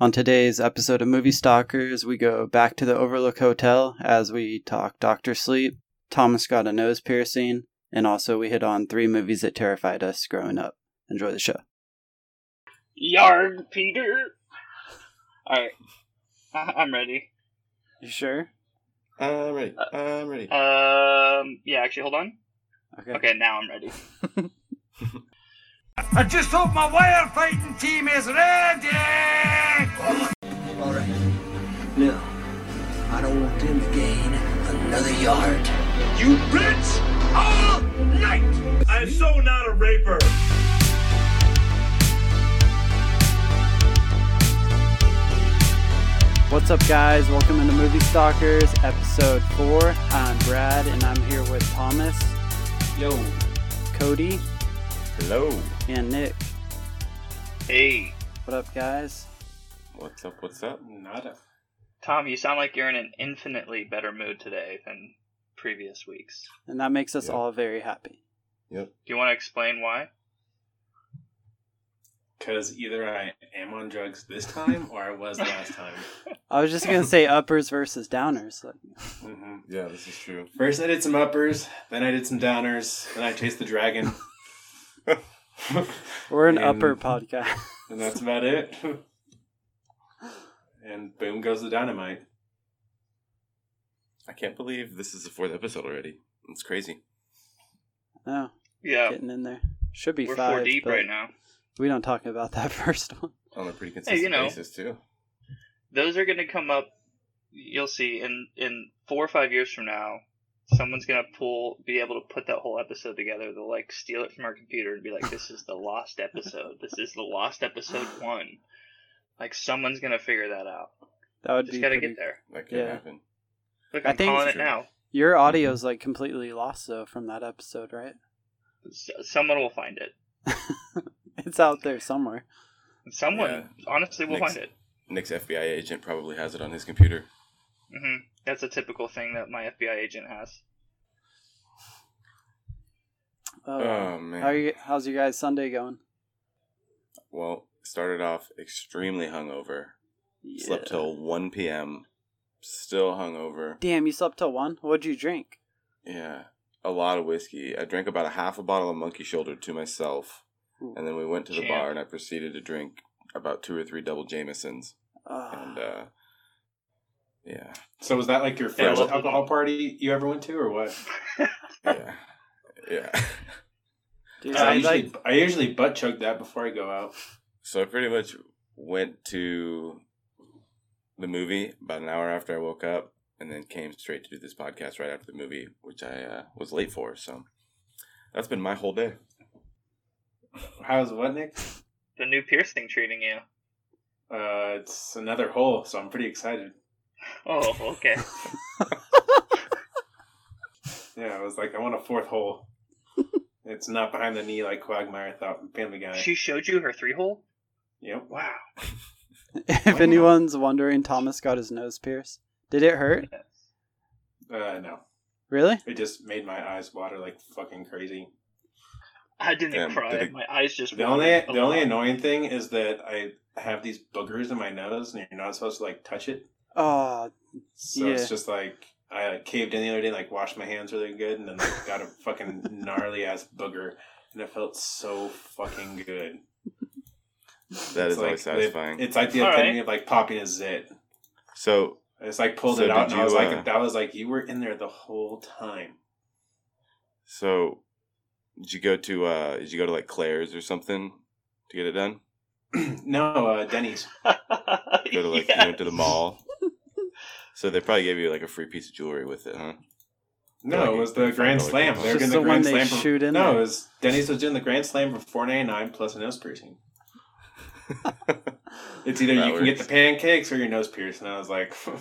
On today's episode of Movie Stalkers, we go back to the Overlook Hotel as we talk Doctor Sleep, Thomas got a nose piercing, and also we hit on three movies that terrified us growing up. Enjoy the show. Yarn, Peter. All right, I- I'm ready. You sure? I'm ready. I'm ready. Um, yeah, actually, hold on. Okay. Okay, now I'm ready. I just hope my wire fighting team is ready! All right. No, I don't want them to gain another yard. You blitz all night! I'm so not a raper! What's up, guys? Welcome into Movie Stalkers, episode four. I'm Brad, and I'm here with Thomas, Yo. Cody, Hello. And Nick. Hey, What up, guys? What's up? What's up? Nada. Tom, you sound like you're in an infinitely better mood today than previous weeks. And that makes us Yeah. all very happy. Yep. Do you want to explain why? Because either I am on drugs this time or I was last time. I was just gonna say uppers versus downers. Like, hmm Yeah, this is true. First, I did some uppers, then I did some downers, then I chased the dragon. we're an And- upper podcast. and that's about it. and boom goes the dynamite. I can't believe this is the fourth episode already. It's crazy. No, Yeah, getting in there. Should be we're five. four deep right now. We don't talk about that first one. On a pretty consistent you know. basis too. Those are going to come up. You'll see in in four or five years from now. Someone's gonna pull, be able to put that whole episode together. They'll like steal it from our computer and be like, "This is the lost episode. This is the lost episode one." Like someone's gonna figure that out. That would Just be gotta pretty- get there. That could Yeah. happen. Look, I I'm think- calling it now. Your audio's like completely lost though from that episode, right? S- Someone will find it. it's out there somewhere. Someone, Yeah. honestly, will Nick's- find it. Nick's FBI agent probably has it on his computer. Hmm That's a typical thing that my FBI agent has. Oh, Oh man. how you? How's your guys' Sunday going? Well, started off extremely hungover. Yeah. Slept till 1 p.m. Still hungover. Damn, you slept till one. What'd you drink? Yeah. A lot of whiskey. I drank about a half a bottle of Monkey Shoulder to myself. Ooh. And then we went to the Champ. bar and I proceeded to drink about two or three double Jamesons. Ah, And uh yeah. So, was that like your Yeah, first well- alcohol party you ever went to, or what? Yeah. Yeah. dude, I I usually, like. I usually butt chug that before I go out. So I pretty much went to the movie about an hour after I woke up and then came straight to do this podcast right after the movie, which I uh, was late for. So that's been my whole day. How's what, Nick? the new piercing treating you. Uh, it's another hole, so I'm pretty excited. Oh, okay. Yeah, I was like, I want a fourth hole. it's not behind the knee like Quagmire thought from Family Guy. she showed you her three hole. Yep. Wow. if anyone's wondering, Thomas got his nose pierced. Did it hurt? Uh, no. Really? It just made my eyes water like fucking crazy. I didn't Damn, cry. did it- My eyes just. The only watered a the only annoying thing is that I have these boogers in my nose, and you're not supposed to like touch it. Oh, So Yeah. it's just like I like, caved in the other day, like washed my hands really good, and then like, got a fucking gnarly ass booger, and it felt so fucking good. That It's is like always satisfying. The, it's like the All epitome right. of like popping a zit. so it's like pulled So it out, did and I was you, like, uh, that was like you were in there the whole time. so did you go to uh did you go to like Claire's or something to get it done? no, uh, Denny's. Go to like you went to the mall. So they probably gave you like a free piece of jewelry with it, huh? No, Like it was the Grand Slam. They were Just doing the the Grand Slam. For, shoot in no, there. it was Denny's was doing the Grand Slam for four ninety nine plus a nose piercing. It's either That you can get the pancakes or your nose pierced, and I was like, uh,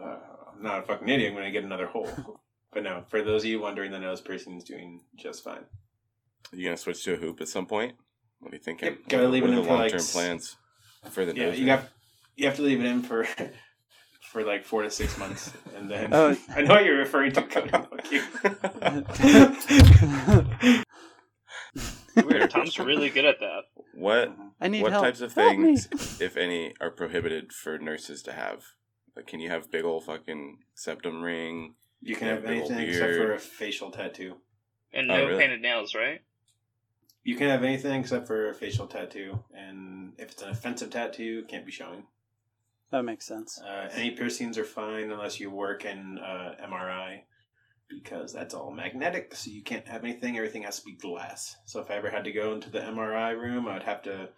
I'm not a fucking idiot. I'm going to get another hole. But no, for those of you wondering, the nose piercing is doing just fine. Are you gonna switch to a hoop at some point? What are you thinking? Yep, gotta leave what it in the for, long term s- plans for the Yeah, nose you got you have to leave it in for for like four to six months, and then Oh. I know what you're referring to. Cody, fuck you. Weird. Tom's really good at that. What uh-huh. I need what help. types of Help me. things, if any, are prohibited for nurses to have? Like, can you have big old fucking septum ring? You can Yeah, have big old anything except for a facial tattoo. And Oh, no really? painted nails, right? You can have anything except for a facial tattoo, and if it's an offensive tattoo, can't be showing. That makes sense. Uh, any piercings are fine unless you work in uh, MRI, because that's all magnetic, so you can't have anything. Everything has to be glass. So if I ever had to go into the MRI room, I would have to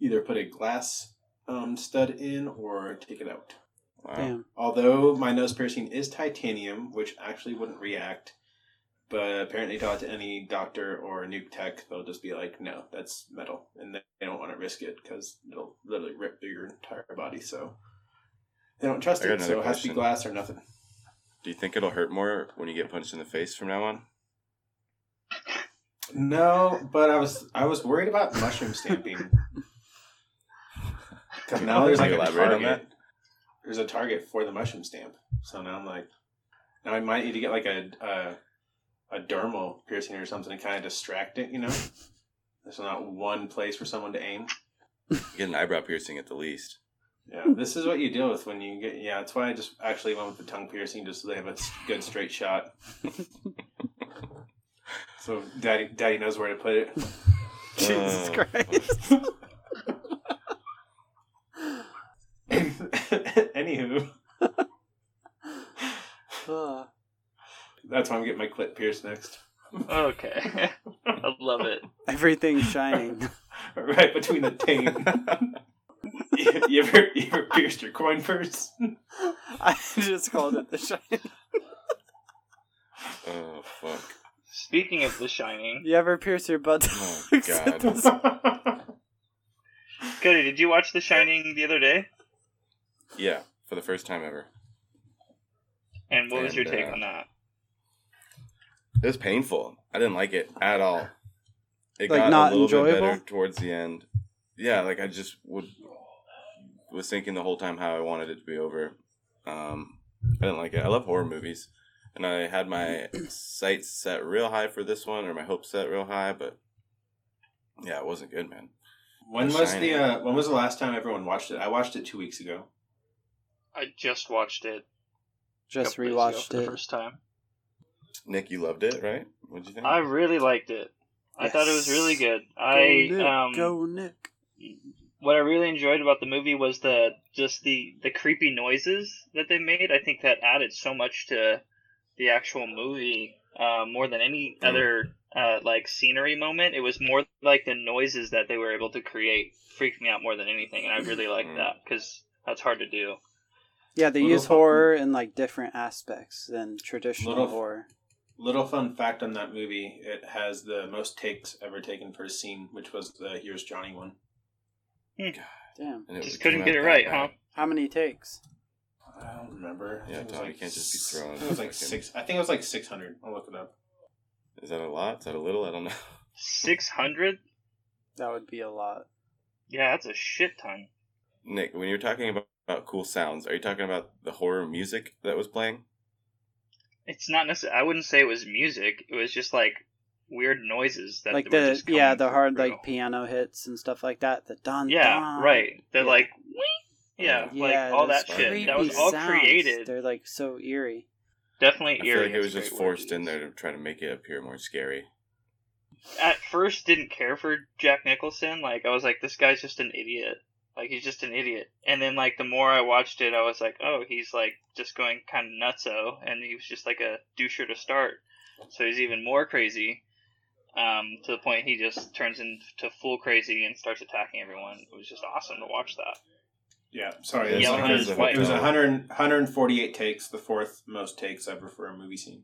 either put a glass um, stud in or take it out. Wow. Damn. Although my nose piercing is titanium, which actually wouldn't react, but apparently talk to any doctor or nuke tech, they'll just be like, "No, that's metal," and they don't want to risk it because it'll literally rip through your entire body. So they don't trust I got it. So it has to be question. glass or nothing. Do you think it'll hurt more when you get punched in the face from now on? No, but I was I was worried about mushroom stamping because now there's like a you elaborate on target. There's a target for the mushroom stamp. So now I'm like, now I might need to get like a a, a dermal piercing or something to kind of distract it. You know, there's not one place for someone to aim. Get an eyebrow piercing at the least. Yeah, hmm. this is what you deal with when you get. Yeah, that's why I just actually went with the tongue piercing just so they have a good straight shot. so daddy, daddy knows where to put it. Jesus Oh, Christ. Anywho, Ugh. that's why I'm getting my clit pierced next. Okay. I love it. Everything's shining. right between the taint. You, you ever you ever pierced your coin purse? I just called it the shining. Oh fuck! Speaking of The Shining, You ever pierce your butt? Oh, God. Cody, did you watch The Shining the other day? Yeah, for the first time ever. And what was your And, take uh, on that? It was painful. I didn't like it at all. It Like, got not a little bit enjoyable? better towards the end. Yeah, like I just would was thinking the whole time how I wanted it to be over. Um, I didn't like it. I love horror movies, and I had my sights set real high for this one, or my hopes set real high, but yeah, it wasn't good, man. when The was Shining. the uh, when was the last time everyone watched it? I watched it two weeks ago. I just watched it. just couple days rewatched for the it. first time. Nick, you loved it, right? What'd you think? I really liked it. I thought it was really good. I Nick, um go Nick. What I really enjoyed about the movie was the just the the creepy noises that they made. I think that added so much to the actual movie uh, more than any Mm. other uh, like scenery moment. It was more like the noises that they were able to create freaked me out more than anything, and I really like Mm. that because that's hard to do. Yeah, they Little use fun- horror in like different aspects than traditional Little- horror. Little fun fact on that movie: it has the most takes ever taken for a scene, which was the "Here's Johnny" one. Hmm. Damn. And Just couldn't get it right, huh? How many takes? I don't remember. Yeah, think it was Tommy can't just be s- throwing It was like six. I think it was like six hundred. I'll look it up. Is that a lot? Is that a little? I don't know. Six hundred? That would be a lot. Yeah, that's a shit ton. Nick, when you're talking about, about cool sounds, are you talking about the horror music that was playing? It's not necessarily. I wouldn't say it was music. It was just like weird noises that like were the just yeah, the hard through. like piano hits and stuff like that. The dun Yeah, dun. right. They're Yeah. like, "Wee!" yeah, like Yeah, all that shit. That was all sounds. created. They're like so eerie. Definitely I eerie. feel like it is was just great word forced in there to try to make it appear more scary. At first, didn't care for Jack Nicholson. Like I was like, this guy's just an idiot. Like he's just an idiot. And then like the more I watched it, I was like, oh, he's like just going kind of nutso, and he was just like a doucher to start. So he's even more crazy. Um, to the point he just turns into full crazy and starts attacking everyone. It was just awesome to watch that. Yeah, sorry. Yeah, It was, Yelling at 100 it was 100, 148 takes, the fourth most takes ever for a movie scene.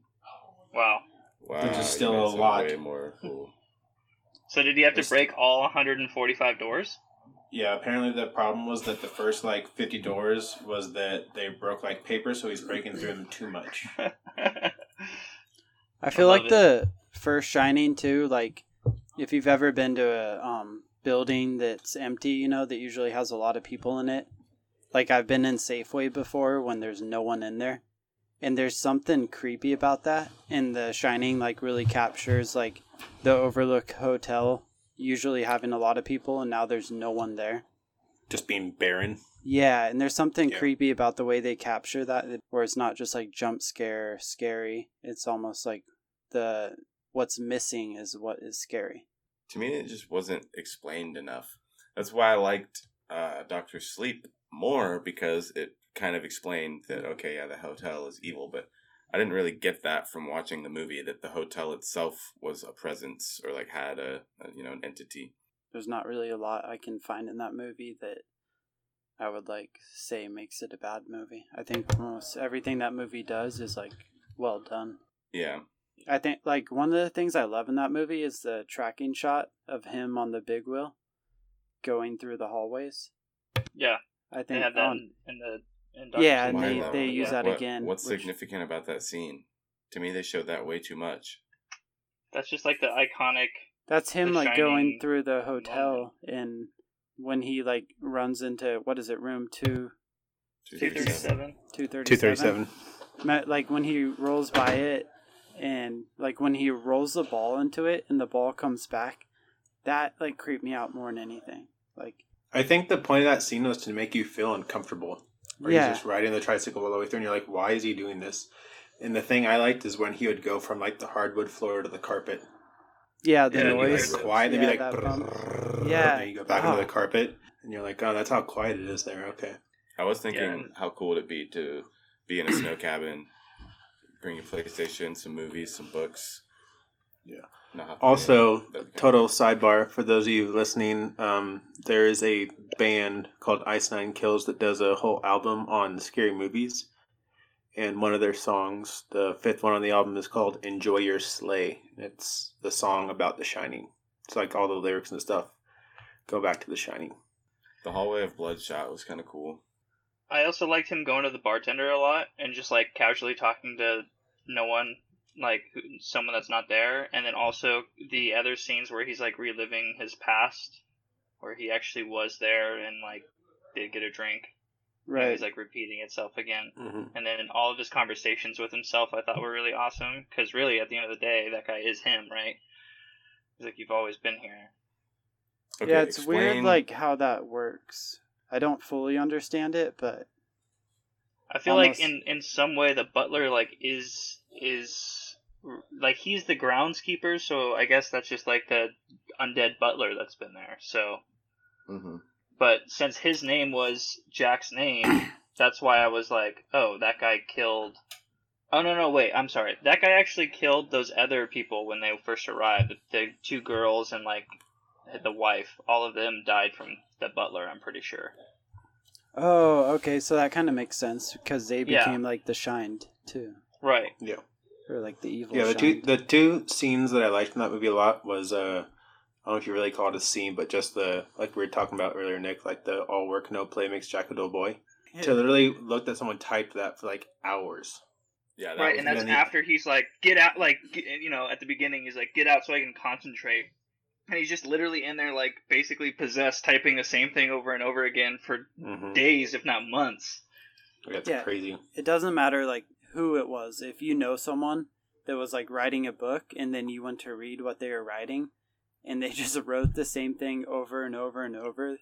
Wow. Wow, Which is still a lot. Way more cool. So did he have to break all 145 doors? Yeah, apparently the problem was that the first like 50 doors was that they broke like paper, so he's breaking through them too much. I feel love like it. the first Shining too. Like if you've ever been to a um, building that's empty, you know that usually has a lot of people in it. Like I've been in Safeway before when there's no one in there, and there's something creepy about that. And The Shining like really captures like the Overlook Hotel usually having a lot of people, and now there's no one there. Just being barren. Yeah, and there's something Yeah. creepy about the way they capture that, where it's not just like jump scare scary. It's almost like the what's missing is what is scary. to me it just wasn't explained enough that's why i liked uh, dr sleep more because it kind of explained that okay yeah the hotel is evil but i didn't really get that from watching the movie that the hotel itself was a presence or like had a, a you know an entity There's not really a lot I can find in that movie that I would like say makes it a bad movie. I think almost everything that movie does is like well done. yeah I think like one of the things I love in that movie is the tracking shot of him on the big wheel going through the hallways. Yeah, I they think had that on- in, in the in Doctor Yeah, and Why they, they use Yeah. that What- again. what's which- significant about that scene to me they showed that way too much That's just like the iconic. That's him The like going through the hotel and when he like runs into what is it, room two Two thirty seven. two thirty 237. Like when he rolls by it and like when he rolls the ball into it and the ball comes back, that like creeped me out more than anything. Like I think the point of that scene was to make you feel uncomfortable. Or Yeah. he's just riding the tricycle all the way through, and you're like, why is he doing this? And the thing I liked is when he would go from like the hardwood floor to the carpet. yeah, the and it'd be noise. like quiet, and yeah, it'd be like, that bump. brrrr, Yeah. And then you go back Ah. into the carpet, and you're like, oh, that's how quiet it is there. Okay. i was thinking Yeah. how cool would it be to be in a snow cabin bring your playstation some movies some books Yeah. Not Also, that'd be kinda total sidebar for those of you listening, um, there is a band called Ice Nine Kills that does a whole album on scary movies. And one of their songs, the fifth one on the album, is called Enjoy Your Slay. It's the song about The Shining. It's like all the lyrics and stuff go back to The Shining. The hallway of bloodshot was kind of cool. I also liked him going to the bartender a lot and just like casually talking to no one, like someone that's not there. And then also the other scenes where he's like reliving his past, where he actually was there and like did get a drink. Right. He's like repeating itself again. Mm-hmm. And then all of his conversations with himself, I thought were really awesome. Because really, at the end of the day, that guy is him, right? He's like, you've always been here. Okay, yeah, it's weird like how that works. I don't fully understand it, but I feel Almost- like in in some way the butler like is is like he's the groundskeeper, so I guess that's just like the undead butler that's been there. So, Mhm. but since his name was Jack's name, that's why I was like, oh, that guy killed. Oh no no wait I'm sorry that guy actually killed those other people when they first arrived the, the two girls and like the wife all of them died from the butler I'm pretty sure oh, okay, so that kind of makes sense because they Yeah. became like the shined too, right Yeah. or like the evil. Yeah, the two shined. the two scenes that I liked in that movie a lot was uh I don't know if you really call it a scene, but just the like we were talking about earlier, Nick, like the all work no play makes Jack a dull boy. To literally look at someone type that for like hours. Yeah, that right, was and that's then he- after he's like, "Get out!" Like, get, you know, at the beginning, he's like, "Get out so I can concentrate," and he's just literally in there, like, basically possessed, typing the same thing over and over again for Mm-hmm. days, if not months. That's Yeah. crazy. it doesn't matter like who it was. If you know someone that was like writing a book and then you went to read what they were writing and they just wrote the same thing over and over and over.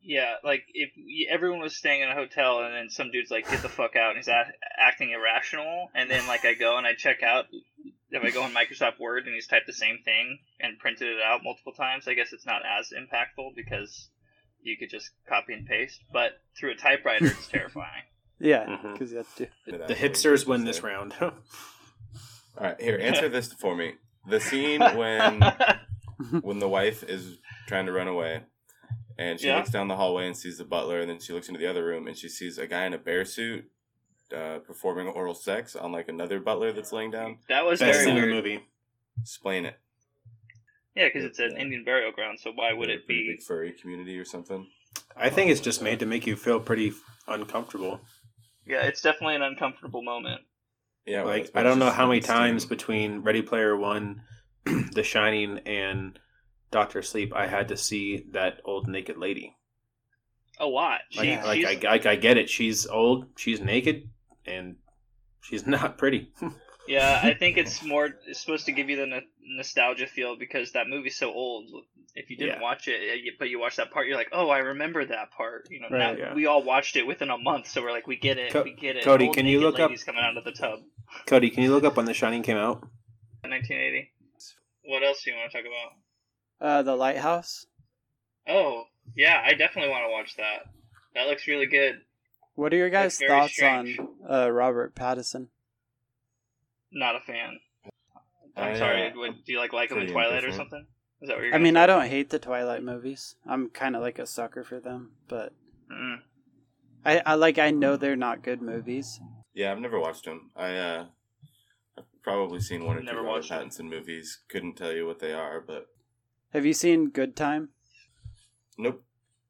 Yeah, like if everyone was staying in a hotel, and then some dude's like, "Get the fuck out," and he's a- acting irrational, and then like I go and I check out. If I go on Microsoft Word and he's typed the same thing and printed it out multiple times, I guess it's not as impactful because you could just copy and paste. But through a typewriter, it's terrifying. Yeah, mm-hmm. because you have to. The that's hipsters win this round. All right, here, answer this for me. The scene when when the wife is trying to run away, and she Yeah. looks down the hallway and sees the butler, and then she looks into the other room and she sees a guy in a bear suit uh, performing oral sex on like another butler that's laying down. that was Best very scene in the weird. movie. Explain it. Yeah, because it's an Yeah. Indian burial ground, so why would They're it be? big furry community or something? I think it's just made to make you feel pretty uncomfortable. Yeah, it's definitely an uncomfortable moment. Yeah, well, like I don't know how many steam. times between Ready Player One, The Shining, and Doctor Sleep I had to see that old naked lady. A lot. Like, She, like, she's, I, like I get it. She's old. She's naked, and she's not pretty. Yeah, I think it's more it's supposed to give you the no- nostalgia feel because that movie's so old. if you didn't Yeah. watch it, uh, you- but you watch that part, you're like, oh, I remember that part. You know, Right, now yeah. we all watched it within a month, so we're like, we get it, Co- we get it. Cody, Old can you look up- ladies coming out of the tub? Cody, can you look up when The Shining came out? 1980. What else do you want to talk about? Uh, the Lighthouse. Oh, yeah, I definitely want to watch that. That looks really good. What are your guys' thoughts strange. on uh, Robert Pattinson? Not a fan. I'm I, sorry. uh, What, do you like like him in Twilight or something? Is that what you're? I gonna mean, say? I don't hate the Twilight movies. I'm kind of like a sucker for them, but Mm. I, I like I know they're not good movies. Yeah, I've never watched them. I uh, I've probably seen one or Never two Robert watched them. Pattinson movies. Couldn't tell you what they are, but Have you seen Good Time? nope.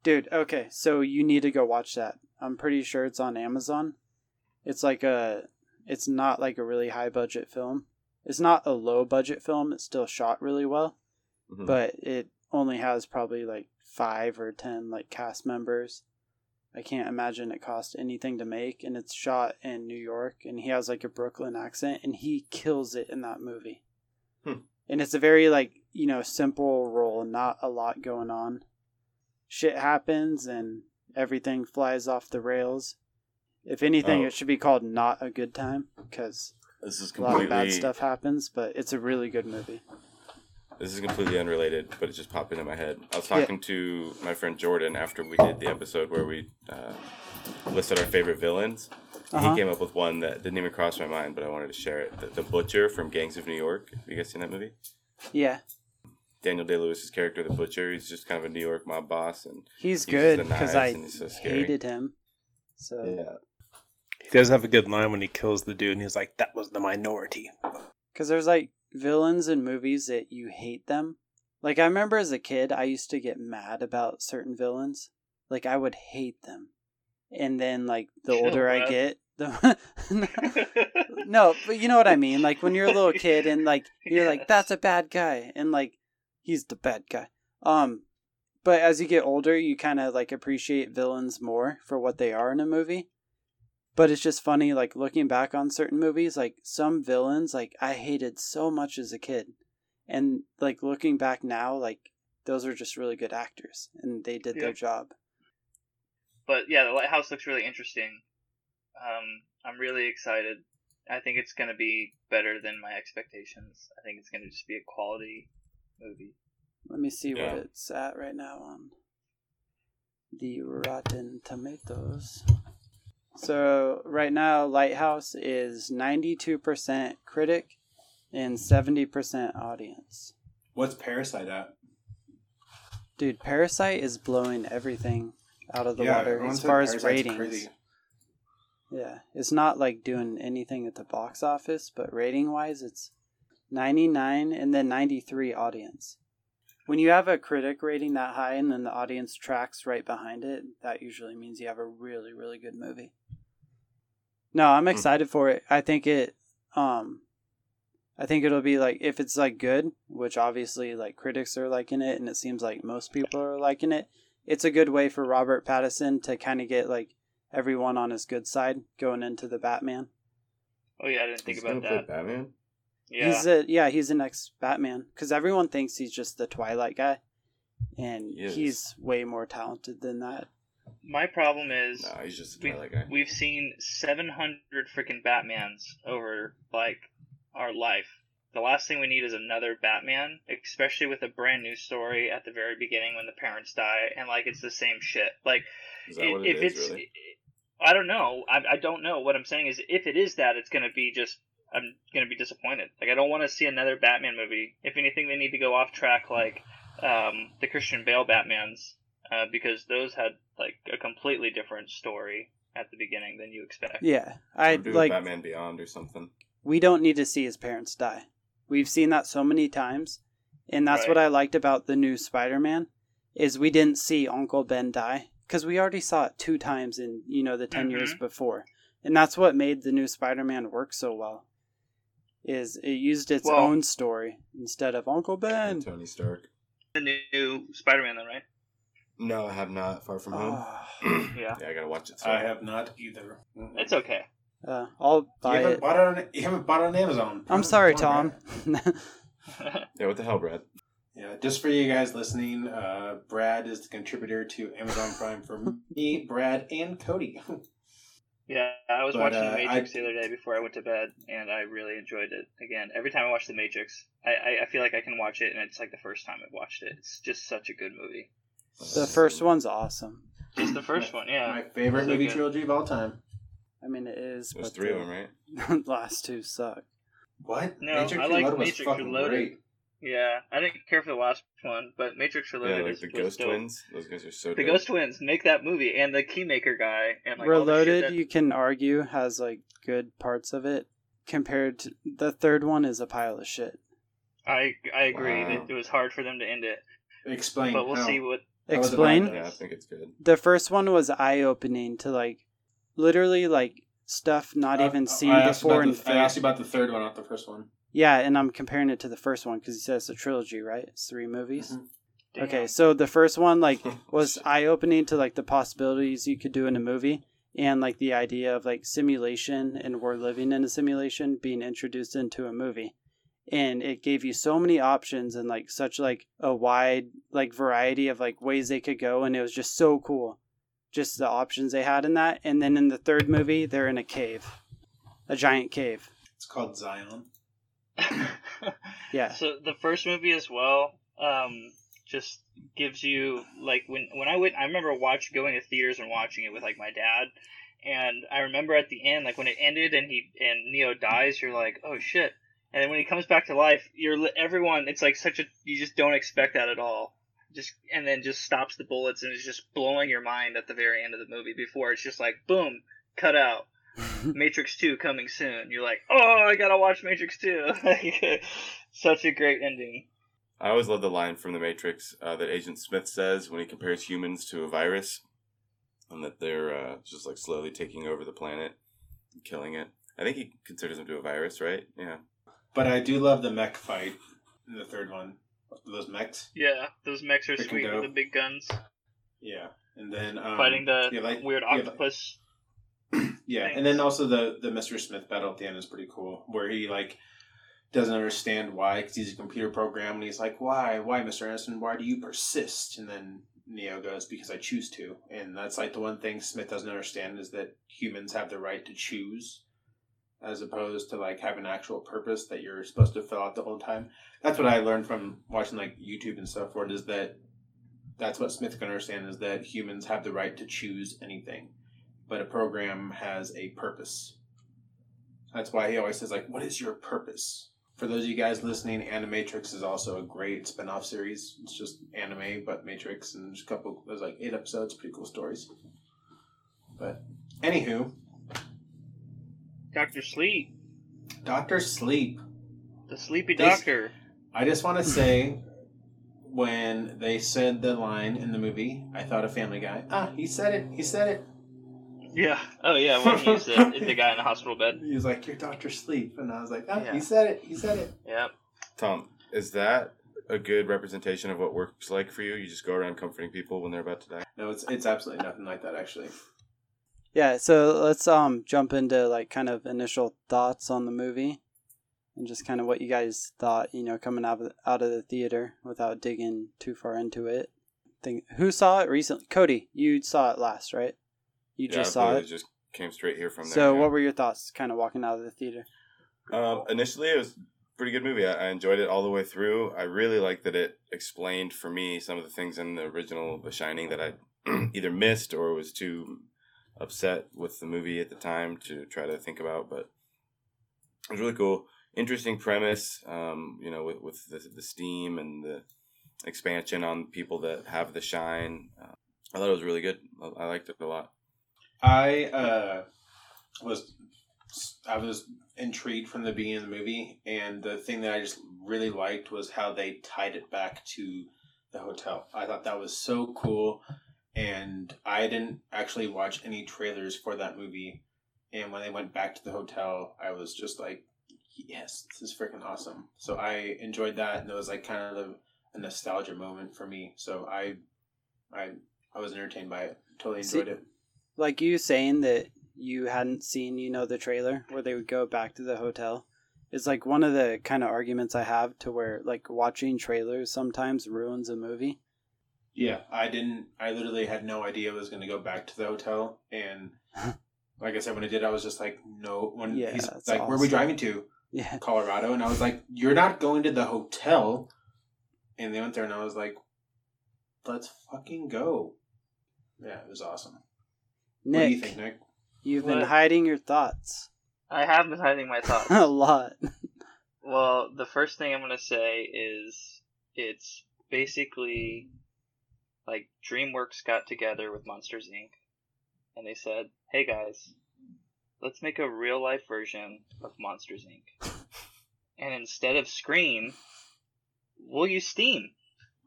Dude, okay, so you need to go watch that. I'm pretty sure it's on Amazon. It's like a it's not like a really high budget film. It's not a low budget film. It's still shot really well, Mhm. but it only has probably like 5 or 10 like cast members. I can't imagine it cost anything to make and it's shot in New York and he has like a Brooklyn accent and he kills it in that movie. Hmm. And it's a very like, you know, simple role, not a lot going on shit happens and everything flies off the rails. If anything, Oh. it should be called Not a Good Time because This is a lot of bad stuff happens, but it's a really good movie. This is completely unrelated, but it just popped into my head. I was Yeah. talking to my friend Jordan after we did the episode where we uh, listed our favorite villains. Uh-huh. He came up with one that didn't even cross my mind, but I wanted to share it. The, the Butcher from Gangs of New York. Have you guys seen that movie? Yeah, Daniel Day Lewis's character, the Butcher, he's just kind of a New York mob boss, and he's Uses good because I so hated him. So yeah, He does have a good line when he kills the dude, and he's like, "That was the minority." because there's like villains in movies that you hate them. Like I remember as a kid, I used to get mad about certain villains. Like I would hate them, and then like the Chill, older I get, the no, but you know what I mean. Like when you're a little kid and like you're like, that's a bad guy, and like he's the bad guy. Um, but as you get older, you kind of like appreciate villains more for what they are in a movie. But it's just funny, like looking back on certain movies, like some villains, like I hated so much as a kid, and like looking back now, like those are just really good actors, and they did their job. but yeah, the lighthouse looks really interesting. Um, I'm really excited. I think it's going to be better than my expectations. I think it's going to just be a quality movie. Let me see Yeah. what it's at right now on the Rotten Tomatoes. So right now, Lighthouse is ninety-two percent critic and seventy percent audience. What's Parasite at? Dude, Parasite is blowing everything out of the Yeah, water as far as Parasite's ratings. crazy. Yeah, it's not like doing anything at the box office, but rating wise, it's 99 and then 93 audience. When you have a critic rating that high and then the audience tracks right behind it, that usually means you have a really, really good movie. No, I'm excited for it. I think it, um, I think it'll be like, if it's like good, which obviously like critics are liking it and it seems like most people are liking it, it's a good way for Robert Pattinson to kind of get like everyone on his good side going into the Batman. Oh yeah, I didn't think He's about gonna that. Batman. Yeah, He's a yeah, he's the next Batman because everyone thinks he's just the Twilight guy, and He he's way more talented than that. my problem is No, he's just a we, Twilight guy. we've seen 700 freaking Batmans over like our life. The last thing we need is another Batman, especially with a brand new story at the very beginning when the parents die, and like it's the same shit. Like Is that what it if is, it's, really? I don't know. I, I don't know. What I'm saying is, if it is that, it's gonna be just. I'm gonna be disappointed. Like I don't want to see another Batman movie. If anything, they need to go off track like um, the Christian Bale Batmans, uh, because those had like a completely different story at the beginning than you expect. Yeah, I Or do like. Batman Beyond or something. We don't need to see his parents die. We've seen that so many times, and that's Right. what I liked about the new Spider-Man is we didn't see Uncle Ben die because we already saw it two times in you know the 10 years Mhm. before, and that's what made the new Spider-Man work so well. Is it used its Well- own story instead of Uncle Ben? And Tony Stark. The new Spider-Man, though, right? No, I have not. Far from home. Ah, Yeah, yeah, I gotta watch it. So. I have not either. it's okay. uh, I'll You buy haven't it. bought it on. You haven't bought it on Amazon. I'm sorry, on, Tom. Yeah, what the hell, Brad? Yeah, just for you guys listening, uh, Brad is the contributor to Amazon Prime for me, Brad, and Cody. Yeah, I was But, watching uh, The Matrix I- the other day before I went to bed, and I really enjoyed it. Again, every time I watch The Matrix, I, I, I feel like I can watch it, and it's like the first time I've watched it. It's just such a good movie. The first one's awesome. Just the first one, yeah. My favorite So movie good. trilogy of all time. I mean, it is. There's but three of them, right? last two suck. What? No, Matrix I like Reloaded was Matrix fucking Reloaded. great. Yeah, I didn't care for the last one, but Matrix Reloaded. Yeah, like is the Ghost dope. Twins. Those guys are so The dope. Ghost Twins make that movie, and the Keymaker guy, and like all the shit Reloaded, that- you can argue, has like good parts of it. Compared to the third one, is a pile of shit. I I agree. Wow. It, it was hard for them to end it, Explain. but we'll how. see what. That was a Explain. Yeah, I think it's good. The first one was eye opening to like, literally like stuff not Uh, even seen I before And I asked you about the third one, not the first one. Yeah, and I'm comparing it to the first one because he says it's a trilogy, right? It's three movies. Mhm. Okay, so the first one like was eye opening to like the possibilities you could do in a movie and like the idea of like simulation and we're living in a simulation being introduced into a movie. And it gave you so many options and like such like a wide like variety of like ways they could go and it was just so cool. Just the options they had in that. And then in the third movie, they're in a cave. A giant cave. It's called Zion. Yeah. So the first movie as well, um, just gives you like when when I went, I remember watch going to theaters and watching it with like my dad, and I remember at the end, like when it ended and he and Neo dies, you're like, oh shit, and then when he comes back to life, you're everyone. It's like such a you just don't expect that at all. Just and then just stops the bullets and is just blowing your mind at the very end of the movie before it's just like boom, cut out. Matrix 2 coming soon. You're like, oh, I gotta watch Matrix 2. Such a great ending. I always love the line from The Matrix uh, that Agent Smith says when he compares humans to a virus, and that they're uh, just like slowly taking over the planet, and killing it. I think he considers them to a virus, right? Yeah. But I do love the mech fight in the third one. Those mechs. Yeah, those mechs are Freaking sweet dope. with the big guns. Yeah. And then um, fighting the yeah, like- weird yeah, like- octopus. Yeah, things. and then also the the Mr. Smith battle at the end is pretty cool, where he like doesn't understand why because he's a computer program, and he's like, "Why, why, Mr. Anderson? Why do you persist?" And then Neo goes, "Because I choose to." And that's like the one thing Smith doesn't understand is that humans have the right to choose, as opposed to like have an actual purpose that you're supposed to fill out the whole time. That's what I learned from watching like YouTube and stuff. For it is that that's what Smith can understand is that humans have the right to choose anything but a program has a purpose. That's why he always says, like, what is your purpose? For those of you guys listening, Animatrix is also a great spin-off series. It's just anime, but Matrix, and there's a couple, there's like eight episodes, pretty cool stories. But, anywho, Doctor Sleep, Doctor Sleep. the sleepy This- doctor. I just want to say, when they said the line in the movie, I thought of Family Guy. Ah, he said it. He said it. Yeah. Oh yeah, when he's the, the guy in the hospital bed. He was like, "You're Doctor Sleep," and I was like, "Ah, Yeah. he said it. He said it." Yep. Tom, is that a good representation of what work's like for you? You just go around comforting people when they're about to die? No, it's it's absolutely nothing like that actually. Yeah, so let's um jump into like kind of initial thoughts on the movie and just kind of what you guys thought, you know, coming out of the, out of the theater without digging too far into it. Think who saw it recently? Cody, you saw it last, right? You Yeah, just saw it. Just came straight here from there. So, yeah. what were your thoughts kind of walking out of the theater? Um, initially, it was a pretty good movie. I, I enjoyed it all the way through. I really liked that it explained for me some of the things in the original The Shining that I either missed or was too upset with the movie at the time to try to think about. But it was really cool. Interesting premise, um, you know, with, with the, the steam and the expansion on people that have the shine. Uh, I thought it was really good. I liked it a lot. I uh, was I was intrigued from the beginning of the movie, and the thing that I just really liked was how they tied it back to the hotel. I thought that was so cool, and I didn't actually watch any trailers for that movie. And when they went back to the hotel, I was just like, "Yes, this is freaking awesome!" So I enjoyed that, and it was like kind of a nostalgia moment for me. So I, I, I was entertained by it. Totally See- enjoyed it. Like you saying that you hadn't seen, you know, the trailer where they would go back to the hotel. is like one of the kind of arguments I have to where like watching trailers sometimes ruins a movie. Yeah, I didn't. I literally had no idea I was going to go back to the hotel, and like I said, when I did, I was just like, no. When Yeah, he's like, "Where are we driving to?" Yeah. Colorado, and I was like, "You're not going to the hotel." And they went there, and I was like, "Let's fucking go!" Yeah, it was awesome. What do you Nick, think, Nick? you've been hiding your thoughts I have been hiding my thoughts. a lot. Well, the first thing I'm gonna say is it's basically like DreamWorks got together with Monsters Inc. and they said, "Hey guys, let's make a real life version of Monsters Inc. and instead of Scream, we'll use Steam.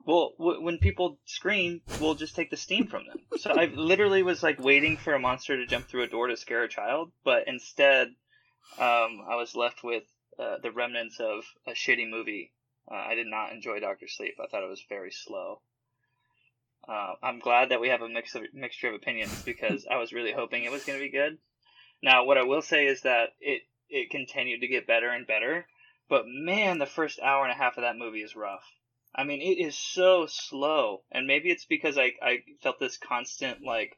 Well, w- when people scream, we'll just take the steam from them. So I literally was like waiting for a monster to jump through a door to scare a child, but instead, um, I was left with uh, the remnants of a shitty movie. Uh, I did not enjoy Doctor Sleep. I thought it was very slow. Uh, I'm glad that we have a mix of mixture of opinions because I was really hoping it was going to be good. Now, what I will say is that it it continued to get better and better, but man, the first hour and a half of that movie is rough. I mean, it is so slow, and maybe it's because I I felt this constant like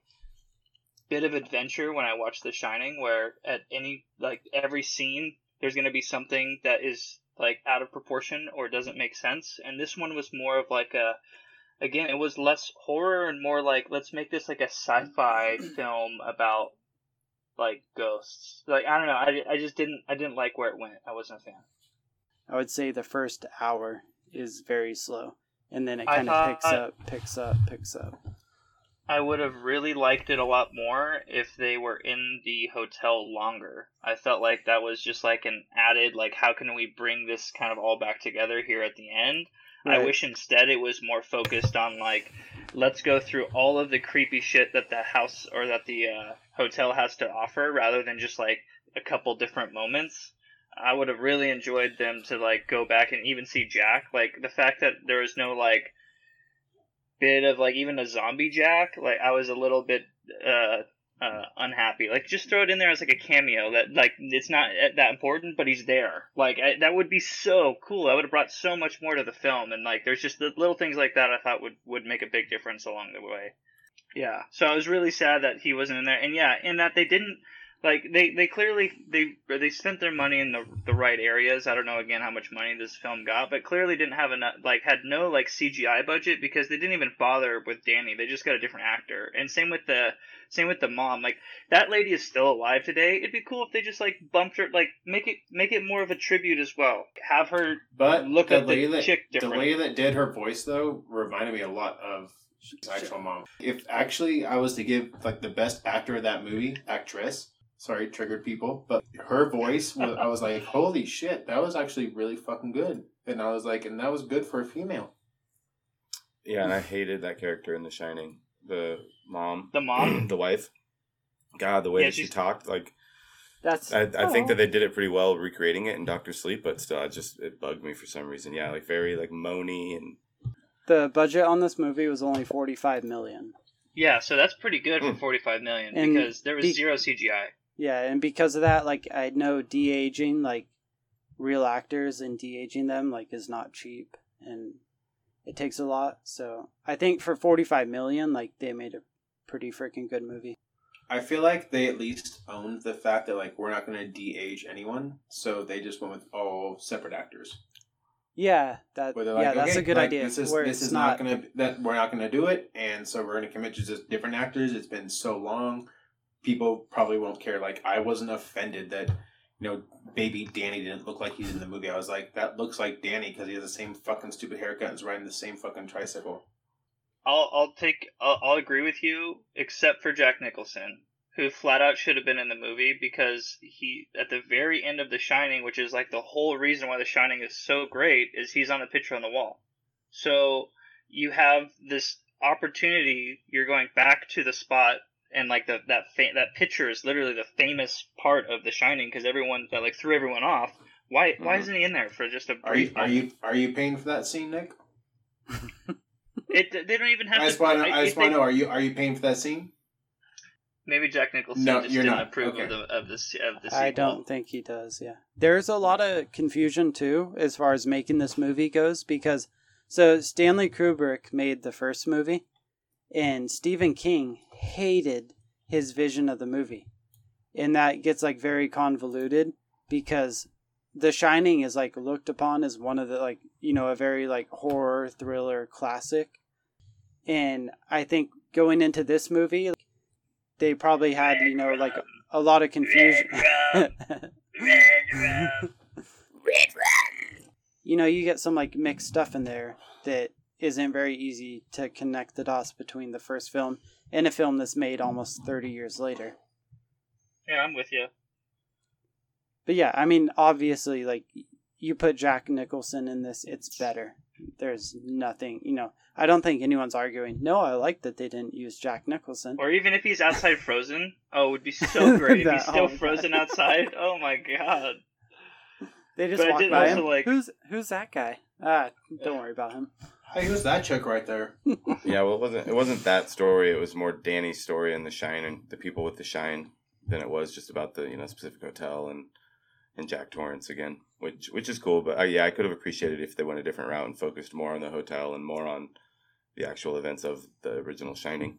bit of adventure when I watched The Shining, where at any like every scene there's going to be something that is like out of proportion or doesn't make sense, and this one was more of like a again it was less horror and more like let's make this like a sci-fi film about like ghosts. Like I don't know, I, I just didn't I didn't like where it went. I wasn't a fan. I would say the first hour is very slow, and then it kind of picks up, picks up, picks up. I would have really liked it a lot more if they were in the hotel longer. I felt like that was just like an added, like, how can we bring this kind of all back together here at the end? I wish instead it was more focused on, like, let's go through all of the creepy shit that the house or that the uh, hotel has to offer rather than just, like, a couple different moments. I would have really enjoyed them to, like, go back and even see Jack. Like, the fact that there was no, like, bit of like even a zombie jack like i was a little bit uh uh unhappy. Like just throw it in there as like a cameo that like it's not that important but he's there. Like I, that would be so cool. I would have brought so much more to the film and like there's just the little things like that i thought would would make a big difference along the way. Yeah. So i was really sad that he wasn't in there. And yeah in that they didn't like they, they clearly they they spent their money in the the right areas. I don't know again how much money this film got, but clearly didn't have enough like had no like CGI budget because they didn't even bother with Danny. They just got a different actor. And same with the same with the mom. Like that lady is still alive today. It'd be cool if they just like bumped her like make it make it more of a tribute as well. Have her But look the at the that chick the lady that did her voice though reminded me a lot of actual mom. If actually I was to give like the best actor of that movie, actress. Sorry, triggered people, but her voice was I was like, holy shit, that was actually really fucking good. And I was like, and that was good for a female. Yeah, and I hated that character in The Shining. The mom, The mom? the wife. God, the way Yeah, that she talked, like That's I, I think that they did it pretty well recreating it in Doctor Sleep, but still, I just it bugged me for some reason. Yeah, like very like moany and the budget on this movie was only forty five million. Yeah, so that's pretty good for Hmm. 45 million And because there was the- zero CGI. Yeah, and because of that, like I know de aging like real actors and de aging them like is not cheap and it takes a lot. So I think for forty five million, like they made a pretty freaking good movie. I feel like they at least owned the fact that like we're not going to de-age anyone, so they just went with all separate actors. Yeah, that they're yeah, like, that's a good like, idea. This is this is not, gonna that we're not gonna do it, and so we're gonna commit to just different actors. It's been so long, people probably won't care. Like I wasn't offended that you know baby Danny didn't look like he's in the movie. I was like, that looks like Danny because he has the same fucking stupid haircut and is riding the same fucking tricycle. I'll I'll take I'll, I'll agree with you, except for Jack Nicholson, who flat out should have been in the movie because he at the very end of The Shining, which is like the whole reason why The Shining is so great, is he's on the picture on the wall. So you have this opportunity. You're going back to the spot. And like the that fa- that picture is literally the famous part of The Shining because everyone that like threw everyone off. Why why Mhm. isn't he in there for just a Are you brief? are you are you paying for that scene, Nick? It they don't even have I just want to I just want they- to know are you are you paying for that scene? Maybe Jack Nicholson No, just you're didn't not. approve Okay. of the of the of the sequel. I don't think he does. Yeah, there's a lot of confusion too as far as making this movie goes because so Stanley Kubrick made the first movie, and Stephen King hated his vision of the movie, and that gets like very convoluted because The Shining is like looked upon as one of the like you know a very like horror thriller classic, and I think going into this movie, they probably had you know like a lot of confusion. you know, you get some like mixed stuff in there that isn't very easy to connect the dots between the first film and a film that's made almost 30 years later. Yeah, I'm with you. But yeah, I mean, obviously, like you put Jack Nicholson in this, it's better. There's nothing, you know. I don't think anyone's arguing. No, I like that they didn't use Jack Nicholson. Or even if he's outside frozen. Oh, it would be so great if he's still oh frozen God. outside. Oh my god. They just but walk by him. like- Who's who's that guy? Ah, don't worry about him. Hey, who's that chick right there? Yeah, well, it wasn't it wasn't that story. It was more Danny's story and the shine and the people with the shine than it was just about the you know specific hotel and and Jack Torrance again, which which is cool. But uh, yeah, I could have appreciated if they went a different route and focused more on the hotel and more on the actual events of the original Shining.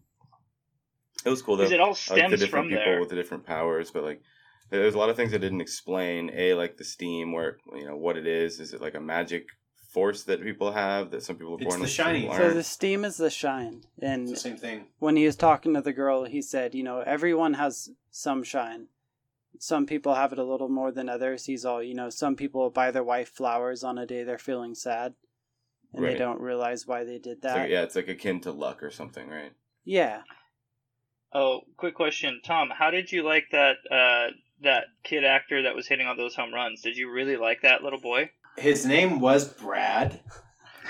It was cool though. Because it all I like the stems different from people there. with the different powers, but like there's a lot of things I didn't explain. A like the steam, where you know what it is. Is it like a magic force that people have that some people are It's born the with? some shining. people So the steam is the shine, and It's the same thing. when he was talking to the girl, he said, you know, everyone has some shine. Some people have it a little more than others. He's all, you know, some people buy their wife flowers on a day they're feeling sad, and they don't realize why they did that. like, yeah, it's like akin to luck or something, right? yeah. Oh, quick question, Tom. How did you like that uh, that kid actor that was hitting all those home runs? Did you really like that little boy? His name was Brad,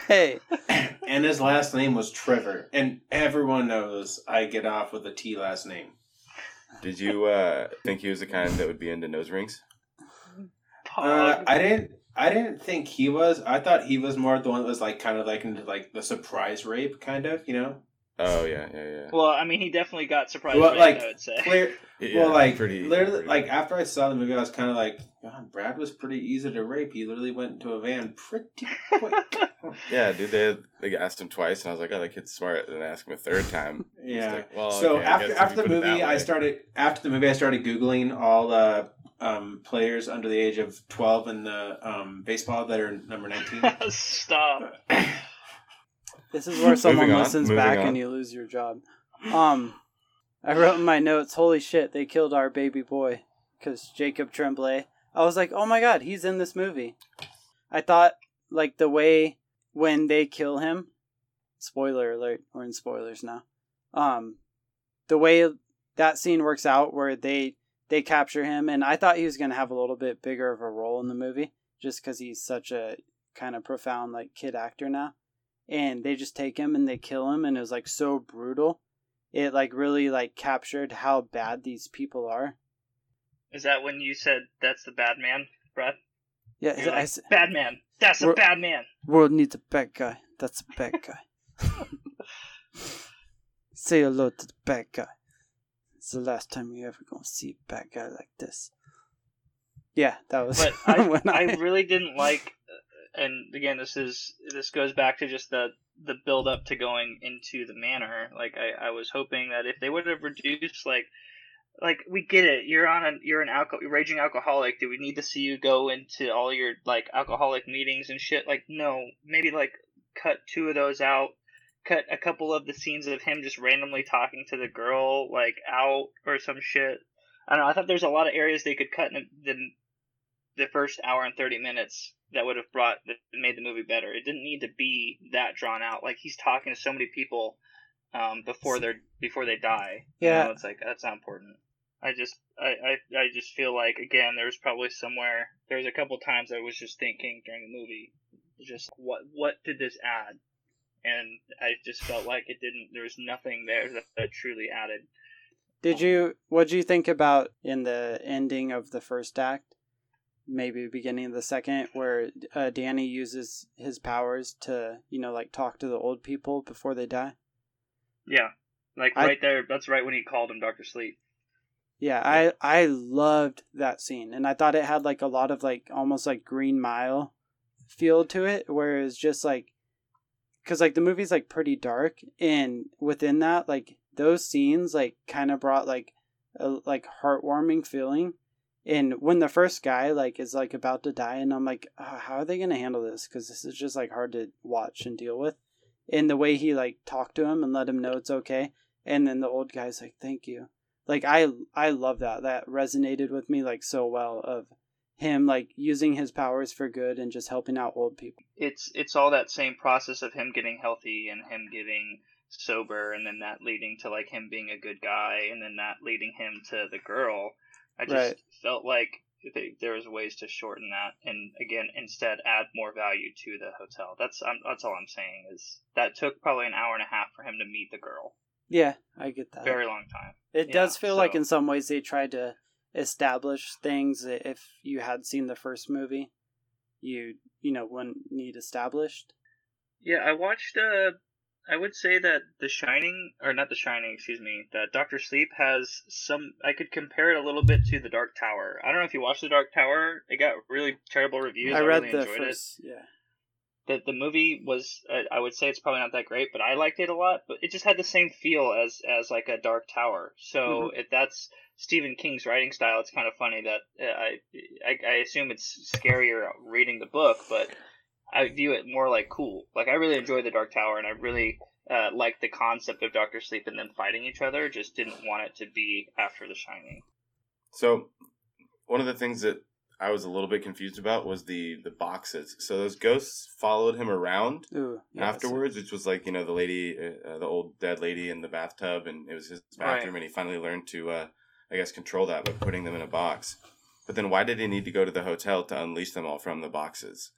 Hey, and his last name was Trevor. And everyone knows I get off with a T last name. Did you uh, think he was the kind that would be into nose rings? Uh, I didn't. I didn't think he was. I thought he was more the one that was like kind of like into like the surprise rape kind of. You know, Oh yeah, yeah, yeah. well, I mean, he definitely got surprised. Well, like, I would say. clear. Yeah, well, like pretty, literally, pretty- like after I saw the movie, I was kind of like, God, Brad was pretty easy to rape. He literally went into a van pretty quick. yeah, dude. They they asked him twice, and I was like, oh, that kid's smart. And then asked him a third time. Yeah. like, well, so okay, after after the put it that movie, I started after the movie, I started googling all the um, players under the age of twelve in the um, baseball that are number nineteen. Stop. This is where someone on, listens back on. and you lose your job. Um, I wrote in my notes, "Holy shit, they killed our baby boy," because Jacob Tremblay. I was like, "Oh my god, he's in this movie." I thought like the way when they kill him. Spoiler alert! We're in spoilers now. Um, the way that scene works out, where they they capture him, and I thought he was gonna have a little bit bigger of a role in the movie, just because he's such a kind of profound like kid actor now. And they just take him and they kill him, and it was like so brutal. It like really like captured how bad these people are. Is that when you said that's the bad man, Brad? Yeah, You're I like, bad man. That's a bad man. world needs a bad guy. That's a bad guy. Say hello to the bad guy. It's the last time you're ever gonna see a bad guy like this. Yeah, that was. But I, when I really didn't like, and again, this is this goes back to just the the build up to going into the manor. Like I, I was hoping that if they would have reduced like. Like we get it, you're on a you're an alco- raging alcoholic. Do we need to see you go into all your like alcoholic meetings and shit? Like no, maybe like cut two of those out. Cut a couple of the scenes of him just randomly talking to the girl like out or some shit. I don't know. I thought there's a lot of areas they could cut in the, the first hour and 30 minutes that would have brought that made the movie better. It didn't need to be that drawn out. Like he's talking to so many people um, before they're before they die. You Yeah. know, it's like that's not important. I just I, I I just feel like again there's probably somewhere there's a couple times I was just thinking during the movie just what what did this add? And I just felt like it didn't there was nothing there that, that truly added. Did you? What do you think about in the ending of the first act? Maybe beginning of the second, where uh, Danny uses his powers to, you know, like talk to the old people before they die. Yeah. Like I- right there that's right when he called him Doctor Sleep. Yeah, I I loved that scene, and I thought it had like a lot of like almost like Green Mile feel to it, where it's just like, because like the movie's like pretty dark, and within that, like those scenes like kind of brought like a like heartwarming feeling. And when the first guy like is like about to die, and I'm like, oh, how are they gonna handle this? Because this is just like hard to watch and deal with. And the way he like talked to him and let him know it's okay, and then the old guy's like, thank you like i i love that that resonated with me like so well of him like using his powers for good and just helping out old people It's it's all that same process of him getting healthy and him getting sober, and then that leading to like him being a good guy, and then that leading him to the girl. I just Right. felt like they, there was ways to shorten that, and again, instead add more value to the hotel. That's I'm, that's all I'm saying is that took probably an hour and a half for him to meet the girl. yeah i get that Very long time. it yeah, does feel like in some ways they tried to establish things that if you had seen the first movie you you know wouldn't need established Yeah, I watched. Uh, I would say that The Shining, or not The Shining, excuse me, that Doctor Sleep has some. I could compare it a little bit to The Dark Tower. I don't know if you watched The Dark Tower. It got really terrible reviews. i I, read really the enjoyed first yeah it. The the movie was. Uh, I would say it's probably not that great, but I liked it a lot. But it just had the same feel as as like a Dark Tower. So Mm-hmm. if that's Stephen King's writing style, it's kind of funny that uh, I, I I assume it's scarier reading the book, but I view it more like cool. Like I really enjoyed the Dark Tower, and I really uh, liked the concept of Doctor Sleep and them fighting each other. Just didn't want it to be after The Shining. So, one of the things that I was a little bit confused about was the the boxes. So those ghosts followed him around Ooh, yeah, afterwards, which was like you know the lady, uh, the old dead lady in the bathtub, and it was his bathroom, and he finally learned to, uh, I guess, control that by putting them in a box. But then, why did he need to go to the hotel to unleash them all from the boxes?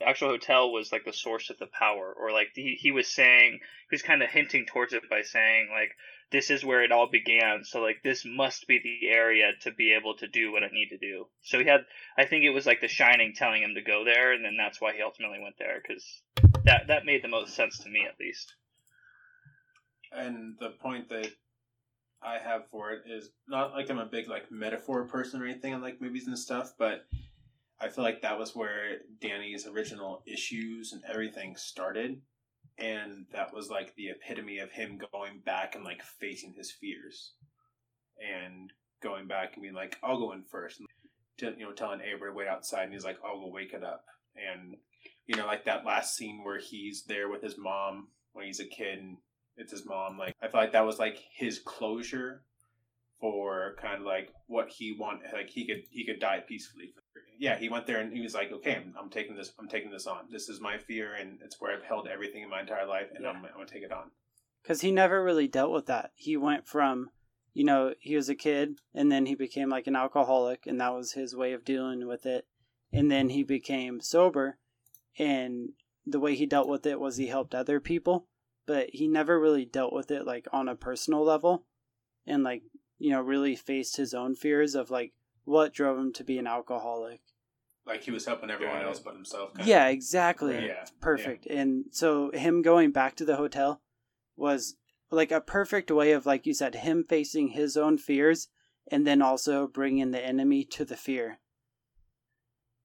The actual hotel was like the source of the power, or like he he was saying he was kind of hinting towards it by saying like this is where it all began. So like this must be the area to be able to do what I need to do. So he had I think it was like The Shining telling him to go there, and then that's why he ultimately went there because that that made the most sense to me at least. and the point that I have for it is not like I'm a big like metaphor person or anything in like movies and stuff, but I feel like that was where Danny's original issues and everything started, and that was like the epitome of him going back and like facing his fears, and going back and being like, "I'll go in first. And, you know, telling Abra to wait outside, and he's like, "I'll go wake it up," and you know, like that last scene where he's there with his mom when he's a kid and it's his mom. Like I feel like that was like his closure for kind of like what he wanted. Like he could he could die peacefully. Yeah, he went there and he was like, okay, I'm, I'm taking this. I'm taking this on. This is my fear, and it's where I've held everything in my entire life, and I'm, I'm gonna take it on. because he never really dealt with that. He went from, you know, he was a kid and then he became like an alcoholic, and that was his way of dealing with it. And then he became sober, and the way he dealt with it was he helped other people, but he never really dealt with it like on a personal level, and like you know really faced his own fears of like what drove him to be an alcoholic. Like he was helping everyone Got else but himself. kind Yeah, of. exactly. Right. Yeah, Perfect. And so him going back to the hotel was like a perfect way of like you said him facing his own fears and then also bringing the enemy to the fear.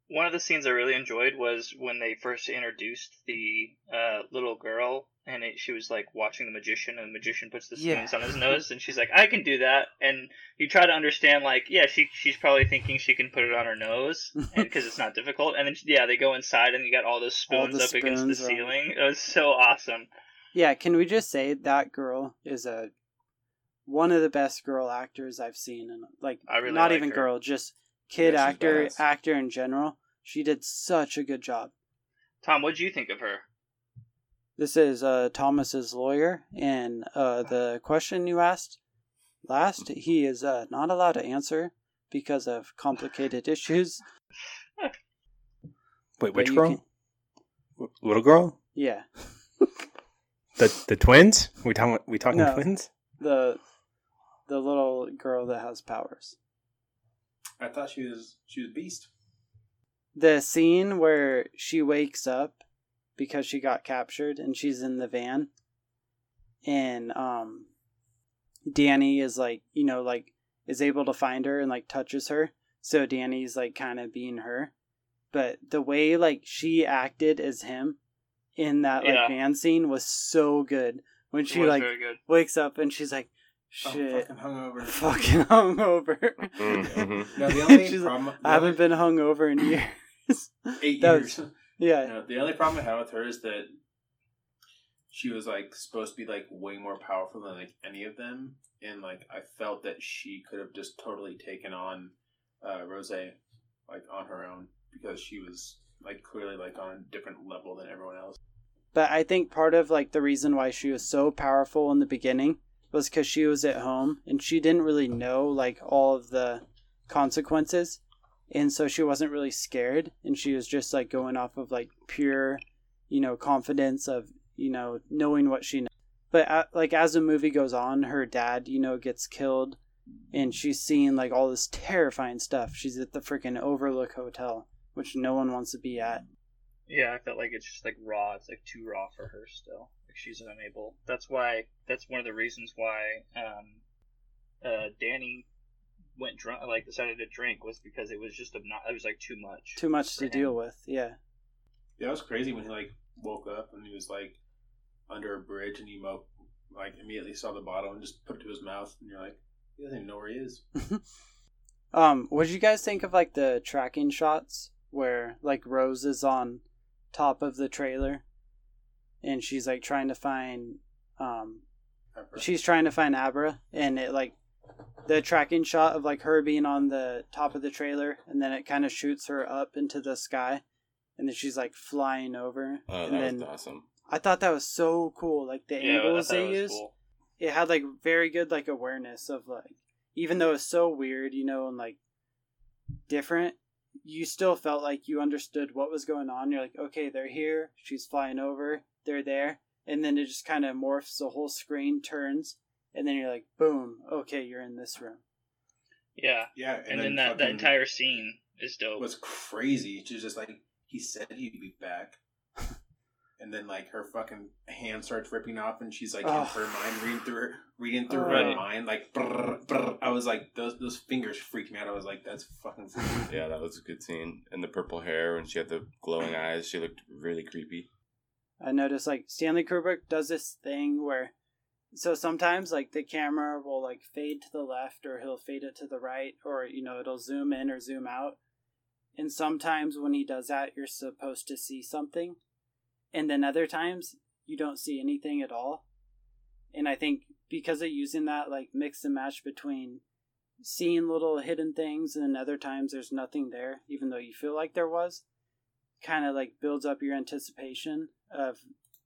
One of the scenes I really enjoyed was when they first introduced the uh, little girl, and it, she was like watching the magician, and the magician puts the Yeah. spoons on his nose, and she's like, "I can do that." And you try to understand, like, yeah, she she's probably thinking she can put it on her nose because it's not difficult. And then yeah, they go inside, and you got all those All spoons the up against the are- ceiling. It was so awesome. Yeah, can we just say that girl is a one of the best girl actors I've seen and like really not like even her. girl, just kid Yeah, actor badass. actor in general. She did such a good job. Tom, what would you think of her? This is uh, Thomas's lawyer, and uh, the question you asked last, he is uh, not allowed to answer because of complicated issues. Wait, which girl? can- Little girl? yeah, The the twins? We talking we talking No. twins? the the little girl that has powers. I thought she was she was beast. The scene where she wakes up because she got captured and she's in the van, and um, Danny is like, you know, like is able to find her and like touches her. So Danny's like kind of being her. But the way like she acted as him in that like Yeah. van scene was so good. When she like good. wakes up and she's like, shit. I'm shit, fucking hungover. fucking hungover. Mhm. No, the only She's like, problem. I haven't been hungover in years. eight that years. was- yeah. No, the only problem I had with her is that she was like supposed to be like way more powerful than like any of them, and like I felt that she could have just totally taken on uh, Rose like on her own because she was like clearly like on a different level than everyone else. But I think part of like the reason why she was so powerful in the beginning was because she was at home and she didn't really know like all of the consequences, and so she wasn't really scared, and she was just like going off of like pure, you know, confidence of you know knowing what she knows. But uh, like as the movie goes on, her dad, you know, gets killed, and she's seeing like all this terrifying stuff. She's at the freaking Overlook Hotel, which no one wants to be at. Yeah, I felt like it's just like raw. It's like too raw for her still. Like she's unable. That's why. That's one of the reasons why um, uh, Danny went drunk. Like decided to drink was because it was just obno- It was like too much. Too much to him. deal with. Yeah. Yeah, it was crazy when he like woke up and he was like under a bridge and he mo- like immediately saw the bottle and just put it to his mouth and you're like, he doesn't even know where he is. Um, what did you guys think of like the tracking shots where like Rose is on top of the trailer and she's like trying to find um she's trying to find Abra and it like the tracking shot of like her being on the top of the trailer and then it kind of shoots her up into the sky and then she's like flying over Oh, and that then was awesome. I thought that was so cool like the Yeah, angles they used cool. it had like very good like awareness of like even though it's so weird you know and like different you still felt like you understood what was going on you're like okay they're here she's flying over they're there and then it just kind of morphs the whole screen turns and then you're like boom okay you're in this room Yeah, Yeah, and, then, that, that entire scene is dope. was crazy. She was just like, he said he'd be back. And then like her fucking hand starts ripping off, and she's like in Oh. her mind, reading through her, reading through her Right. mind, like. Brrr, brrr. I was like, those those fingers freaked me out. I was like, that's fucking. Yeah, that was a good scene. And the purple hair and she had the glowing eyes. She looked really creepy. i noticed like stanley kubrick does this thing where so sometimes like the camera will like fade to the left or he'll fade it to the right or you know it'll zoom in or zoom out. And sometimes when he does that you're supposed to see something. And then other times you don't see anything at all. And i think because of using that like mix and match between seeing little hidden things and other times there's nothing there even though you feel like there was kind of like builds up your anticipation of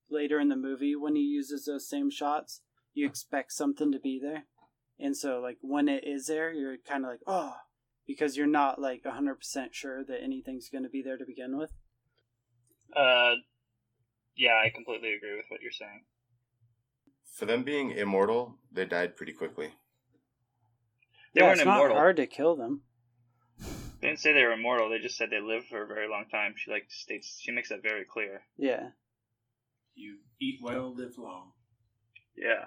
later in the movie when he uses those same shots you expect something to be there and so like when it is there you're kind of like oh because you're not like 100% sure that anything's going to be there to begin with Uh, yeah, I completely agree with what you're saying. For them being immortal, they died pretty quickly. They yeah, weren't it's not immortal. hard to kill them They didn't say they were immortal. They just said they lived for a very long time. She like states she makes that very clear. yeah You eat well, live long. Yeah.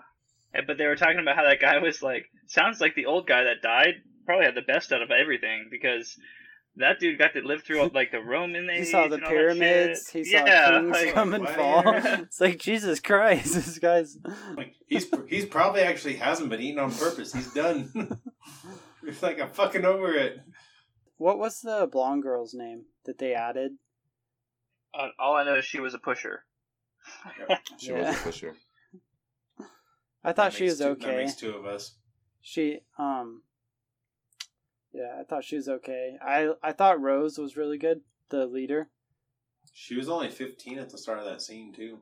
And- But they were talking about how that guy was like sounds like the old guy that died probably had the best out of everything because that dude got to live through like the Roman age. he saw the and pyramids he saw yeah, kings like, come and fall it's like jesus christ this guy's Like he's he's probably actually hasn't been eating on purpose. He's done. it's like I'm fucking over it. what was the blonde girl's name that they added Uh, all I know is she was a pusher. She Yeah. was a pusher. I thought That she makes was two- okay That makes two of us. She um Yeah, I thought she was okay. I I thought Rose was really good, the leader. She was only 15 at the start of that scene too.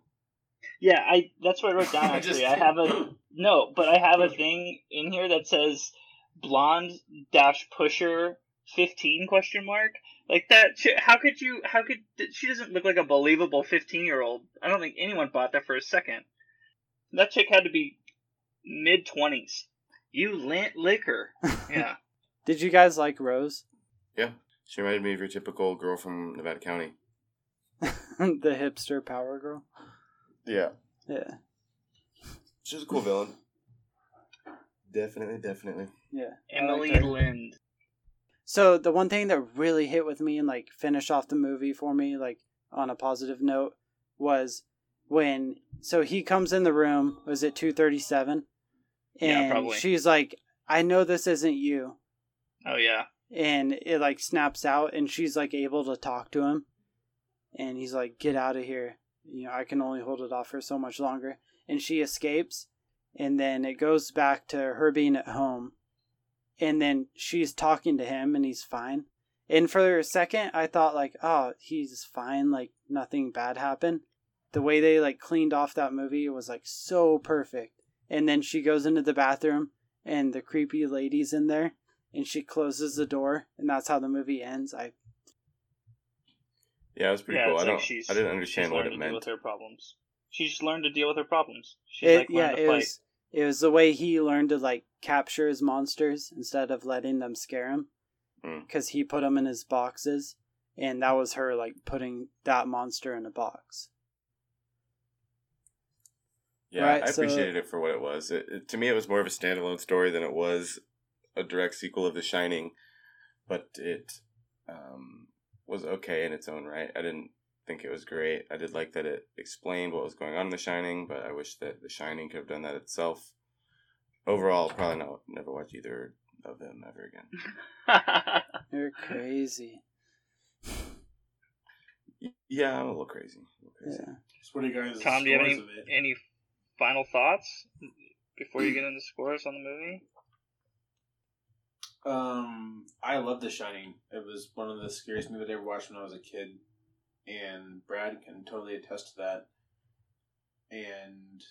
Yeah, I that's what I wrote down I just- actually. I have a no, but I have a thing in here that says blonde dash pusher fifteen question mark. Like that. shit- How could you? How could she doesn't look like a believable fifteen year old? I don't think anyone bought that for a second. That chick had to be mid twenties. You lint liquor. Yeah. Did you guys like Rose? Yeah, she reminded me of your typical girl from Nevada County. the hipster power girl? Yeah. Yeah. She was a cool villain. Definitely, definitely. Yeah. Emily liked her. Lind. So the one thing that really hit with me and like finished off the movie for me, like on a positive note, was when so he comes in the room. Was it two thirty seven? Yeah, probably. she's like, "I know this isn't you," Oh yeah. and it like snaps out, and she's like able to talk to him, and he's like, "Get out of here!" You know, I can only hold it off for so much longer, and she escapes, and then it goes back to her being at home, and then she's talking to him, and he's fine. And for a second, I thought like, "Oh, he's fine, like nothing bad happened." The way they like cleaned off that movie was like so perfect. And then she goes into the bathroom, and the creepy lady's in there, and she closes the door, and that's how the movie ends. I Yeah, it was pretty yeah, cool. it's I don't. she's. I didn't understand what learned it to meant. deal with her problems. She just learned to deal with her problems. She's it, like yeah, to it fight. was it was the way he learned to like capture his monsters instead of letting them scare him, Mm. because he put them in his boxes, and that was her like putting that monster in a box. Yeah, Right, I so- appreciated it for what it was. It, it, to me, it was more of a standalone story than it was a direct sequel of The Shining, but it um, was okay in its own right. I didn't think it was great. I did like that it explained what was going on in The Shining, but I wish that The Shining could have done that itself. Overall, probably not never watch either of them ever again. You're crazy. Yeah, I'm a little crazy. A little crazy. Yeah. So what are you guys' Tom, do you have any scores of it? any final thoughts before you get into scores on the movie? Um, I love The Shining. It was one of the scariest movies I ever watched when I was a kid, and Brad can totally attest to that. And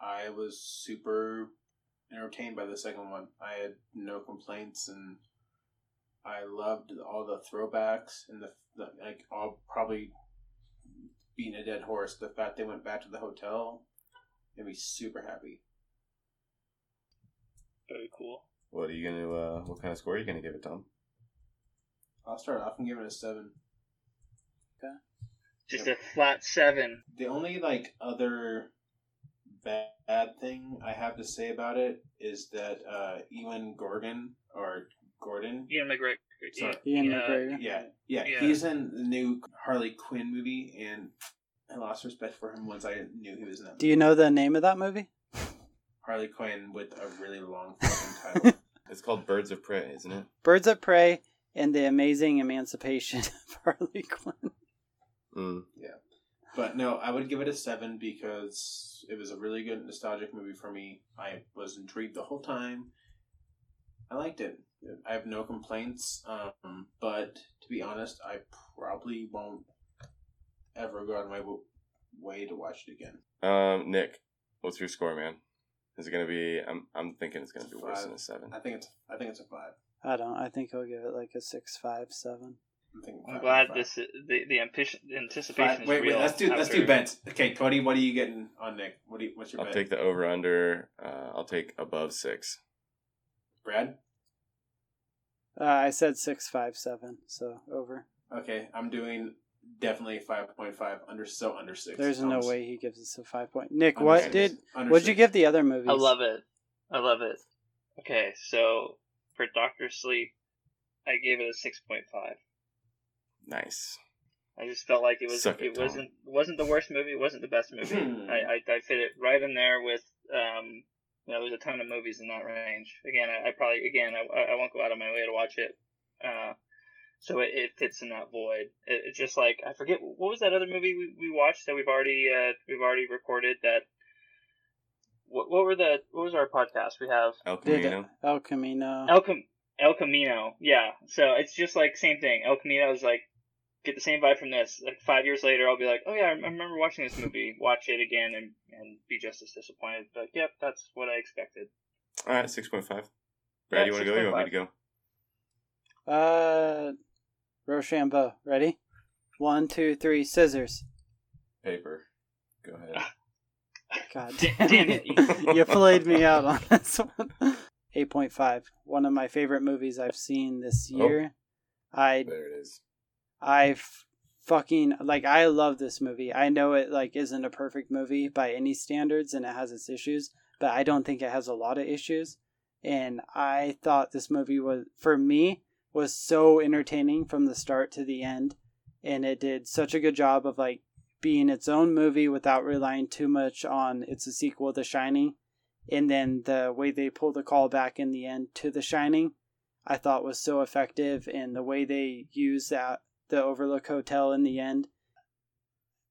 I was super entertained by the second one. I had no complaints, and I loved all the throwbacks and the, the like. All probably beating a dead horse. The fact they went back to the hotel made me super happy. Very cool. What are you gonna? Uh, what kind of score are you gonna give it, Tom? I'll start off and give it a seven. Okay. Just a flat seven. The only like other bad thing I have to say about it is that uh Ewan Gorgon or Gordon, Ian McGregor. Sorry. Ian yeah, McGregor. yeah, yeah, Yeah. he's in the new Harley Quinn movie, and I lost respect for him once I knew he was in that. Do you know the name of that movie? Harley Quinn with a really long fucking title. It's called Birds of Prey, isn't it? Birds of Prey and the Amazing Emancipation of Harley Quinn. Mm. But no, I would give it a seven because it was a really good nostalgic movie for me. I was intrigued the whole time. I liked it. I have no complaints. Um, but to be honest, I probably won't ever go out of my w- way to watch it again. Um, Nick, what's your score, man? Is it gonna be? I'm I'm thinking it's gonna be worse than a seven. I think it's I think it's a five. I don't. I think I'll give it like a six, five, seven. I'm thinking I'm glad five. this the the ambition, anticipation Five. is Wait, wait. real. Let's do let's do bets. Okay, Cody, what are you getting on Nick? What do you, what's your I'll bet? take the over under. Uh, I'll take above six. Brad. Uh, I said six, five, seven. So over. Okay, I'm doing definitely five point five under so under six. There's no Almost. way he gives us a five point. Nick, Under what six. did? Under What'd you six. give the other movies? I love it. I love it. Okay, so for Doctor Sleep, I gave it a six point five. Nice. I just felt like it was Suck it, it Tom. wasn't wasn't the worst movie. It wasn't the best movie. I, I I fit it right in there with um. You know, there's a ton of movies in that range. Again, I, I probably again I, I won't go out of my way to watch it. Uh, so it, it fits in that void. It, it's just like I forget what was that other movie we, we watched that we've already uh, we've already recorded that. What, what were the what was our podcast we have El Did Camino. El Camino. El Cam- El Camino, yeah. So it's just like same thing. El Camino is like get the same vibe from this. Like five years later, I'll be like, oh yeah, I remember watching this movie. Watch it again and and be just as disappointed. But yep, that's what I expected. All right, six point five. Brad, Yeah, you want to go? You want me to go? Uh, Rochambeau. Ready? One, two, three. Scissors. Paper. Go ahead. God Damn damn it. it! you played me out on this one. Eight point five. One of my favorite movies I've seen this Oh. year. I there it is. I fucking like I love this movie. I know it like isn't a perfect movie by any standards and it has its issues, but I don't think it has a lot of issues. and I thought this movie was for me was so entertaining from the start to the end, and it did such a good job of like being its own movie without relying too much on it's a sequel to Shining, and then the way they pull the call back in the end to The Shining, I thought was so effective, and the way they use that the Overlook Hotel in the end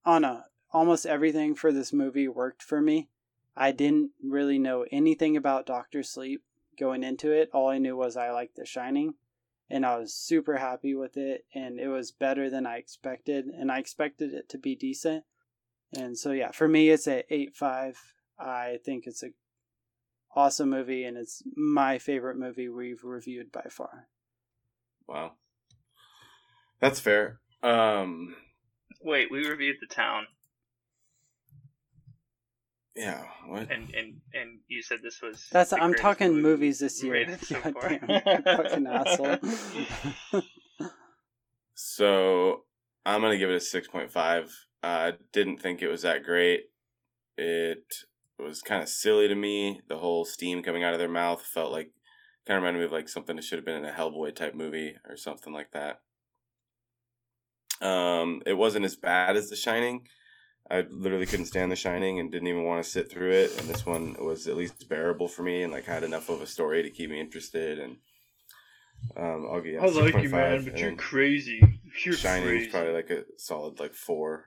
Anna, almost everything for this movie worked for me. I didn't really know anything about Doctor Sleep going into it. All I knew was I liked The Shining, and I was super happy with it, and it was better than I expected, and I expected it to be decent. And so yeah, for me it's a eight five. I think it's a awesome movie, and it's my favorite movie we've reviewed by far. Wow. That's fair. Um, Wait, we reviewed the town, yeah. What? and and and you said this was. That's the I'm greatest talking movie movies this year. rated so God far. damn, you fucking asshole. So I'm gonna give it a six point five. I didn't think it was that great. It was kind of silly to me. The whole steam coming out of their mouth felt like kind of reminded me of like something that should have been in a Hellboy type movie or something like that. Um, it wasn't as bad as The Shining. I literally couldn't stand The Shining and didn't even want to sit through it. And this one was at least bearable for me and like had enough of a story to keep me interested. And um, I'll give. I like you, man, but you're crazy. You're Shining crazy. is probably like a solid like four,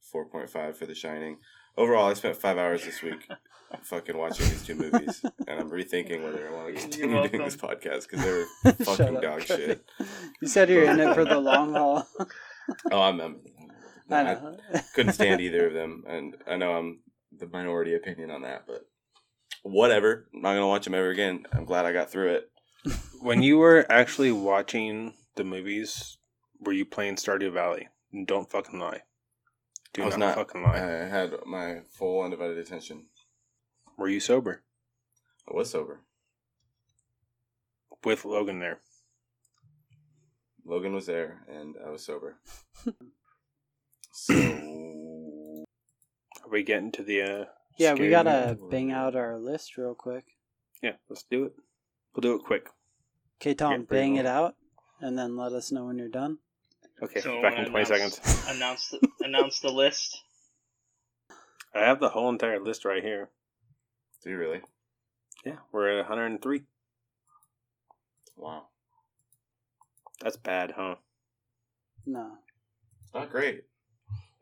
four point five for The Shining. Overall, I spent five hours this week fucking watching these two movies, and I'm rethinking whether I want to continue doing this podcast because they're fucking up, dog Cody. shit. You said you're in it for the long haul. Oh, I'm, I'm I I know. couldn't stand either of them, and I know I'm the minority opinion on that, but whatever. I'm not gonna watch them ever again. I'm glad I got through it. When you were actually watching the movies, were you playing Stardew Valley? Don't fucking lie. Do I was not, not. fucking lie. I had my full undivided attention. Were you sober I was sober. with Logan there? Logan was there, and I was sober. so Are we getting to the? Uh, yeah, we gotta movie? bang out our list real quick. Yeah, let's do it. We'll do it quick. Okay, Tom, Get pretty bang it out, and then let us know when you're done. Okay, So back in twenty announce- seconds. Announce the, announce the list. I have the whole entire list right here. do you really? Yeah, we're at 103. Wow, That's bad, huh? No. it's not great.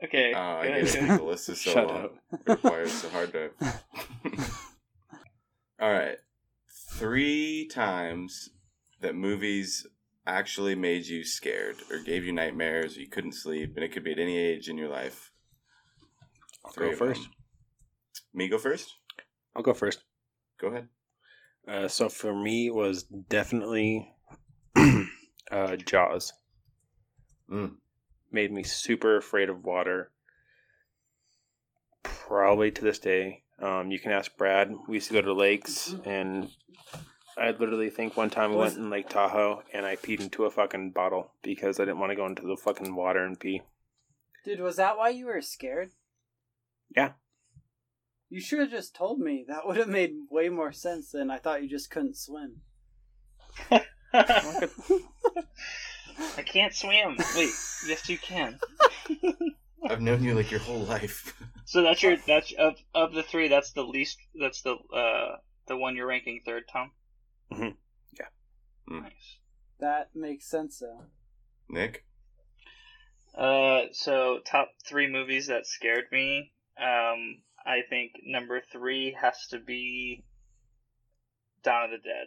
Okay. Oh, I good, get it. The list is so Shut long. up. It requires so hard to. All right, three times that movies actually made you scared or gave you nightmares or you couldn't sleep, and it could be at any age in your life. I'll Three go first. them. Me go first. I'll go first. Go ahead. Uh, so for me, it was definitely uh, Jaws. Mm. Made me super afraid of water. Probably to this day. Um, you can ask Brad. We used to go to lakes, and I literally think one time we Was- went in Lake Tahoe, and I peed into a fucking bottle because I didn't want to go into the fucking water and pee. Dude, was that why you were scared? Yeah. You should have just told me. That would have made way more sense than I thought you just couldn't swim. I can't swim. Wait, yes you can. I've known you like your whole life. So that's your that's of of the three. That's the least. That's the uh the one you're ranking third, Tom. Mhm. Yeah. Mm. Nice. That makes sense, though. Nick. Uh, so top three movies that scared me. Um, I think number three has to be Dawn of the Dead.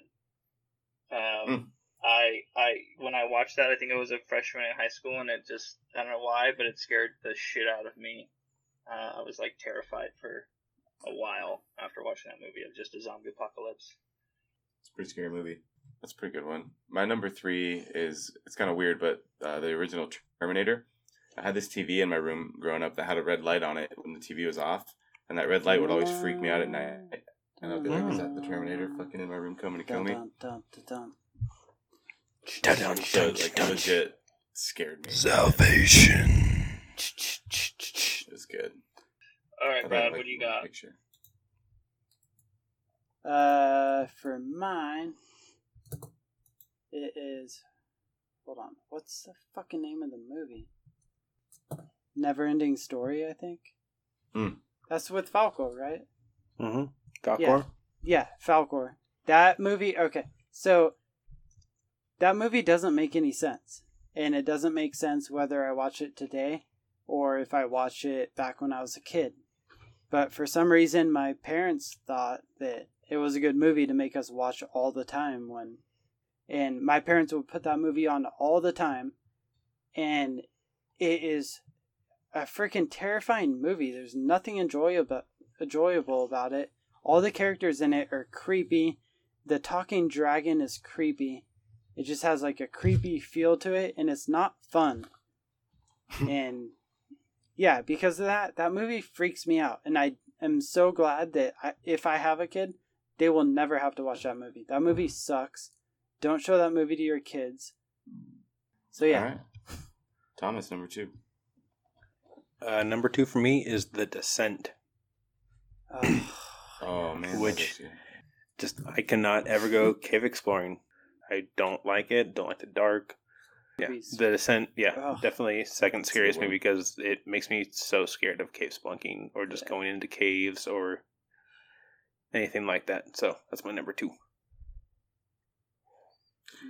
Um, I I when I watched that, I think I was a freshman in high school, and it just I don't know why, but it scared the shit out of me. Uh, I was like terrified for a while after watching that movie of just a zombie apocalypse. It's a pretty scary movie. That's a pretty good one. My number three is it's kind of weird, but uh, the original Terminator. I had this TV in my room growing up that had a red light on it when the TV was off, and that red light would always freak me out at night. And I'd be like, "Is that the Terminator fucking in my room coming to kill me?" Dun, dun, dun, dun. So like it legit scared me. Salvation. It was good. All I right, thought I Brad, liked what do you the got? Picture. Uh, for mine, it is. Hold on. What's the fucking name of the movie? Never Ending Story, I think. Hmm. That's with Falco, right? Mm-hmm. Falcor? Yeah. Yeah, Falcor. That movie, okay. So, that movie doesn't make any sense. And it doesn't make sense whether I watch it today or if I watch it back when I was a kid. But for some reason, my parents thought that it was a good movie to make us watch all the time when. And my parents would put that movie on all the time. And it is a freaking terrifying movie. There's nothing enjoyable enjoyable about it. All the characters in it are creepy. The talking dragon is creepy. It just has like a creepy feel to it and it's not fun. and yeah, because of that, that movie freaks me out. And I am so glad that I, if I have a kid, they will never have to watch that movie. That movie sucks. Don't show that movie to your kids. So yeah. All right. Thomas, number two. Uh, number two for me is The Descent. Ugh. Oh man, Which- Just I cannot ever go cave exploring. I don't like it. Don't like the dark. Yeah, Movies. The Descent. Yeah, Ugh. definitely second scariest one. movie because it makes me so scared of cave spelunking or just Yeah. going into caves or anything like that. So that's my number two.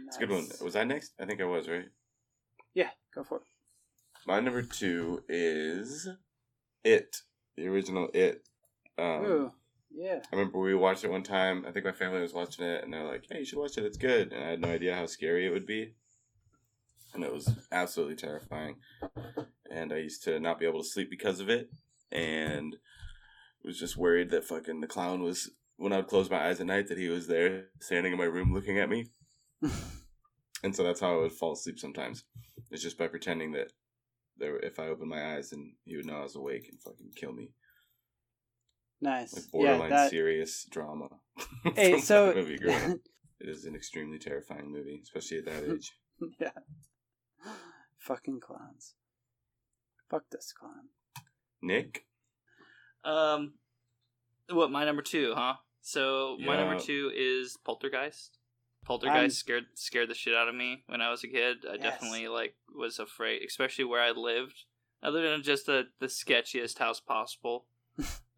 It's a good one. Was I next? I think I was right. Yeah, go for it. My number two is It, the original It. Um, Ooh, yeah. I remember we watched it one time. I think my family was watching it, and they're like, "Hey, you should watch it. It's good." And I had no idea how scary it would be, and it was absolutely terrifying. And I used to not be able to sleep because of it, and was just worried that fucking the clown was when I would close my eyes at night that he was there standing in my room looking at me. and so that's how I would fall asleep sometimes. It's just by pretending that there, if I opened my eyes, and he would know I was awake and fucking kill me Nice. like yeah, borderline that. serious drama. Hey, from so that movie growing up. it is an extremely terrifying movie, especially at that age. yeah. Fucking clowns. Fuck this clown. Nick, Um, what my number two, huh? So my number two is Poltergeist. Poltergeist I'm- scared scared the shit out of me when I was a kid. I Yes. definitely like was afraid, especially where I lived. Other than just the the sketchiest house possible.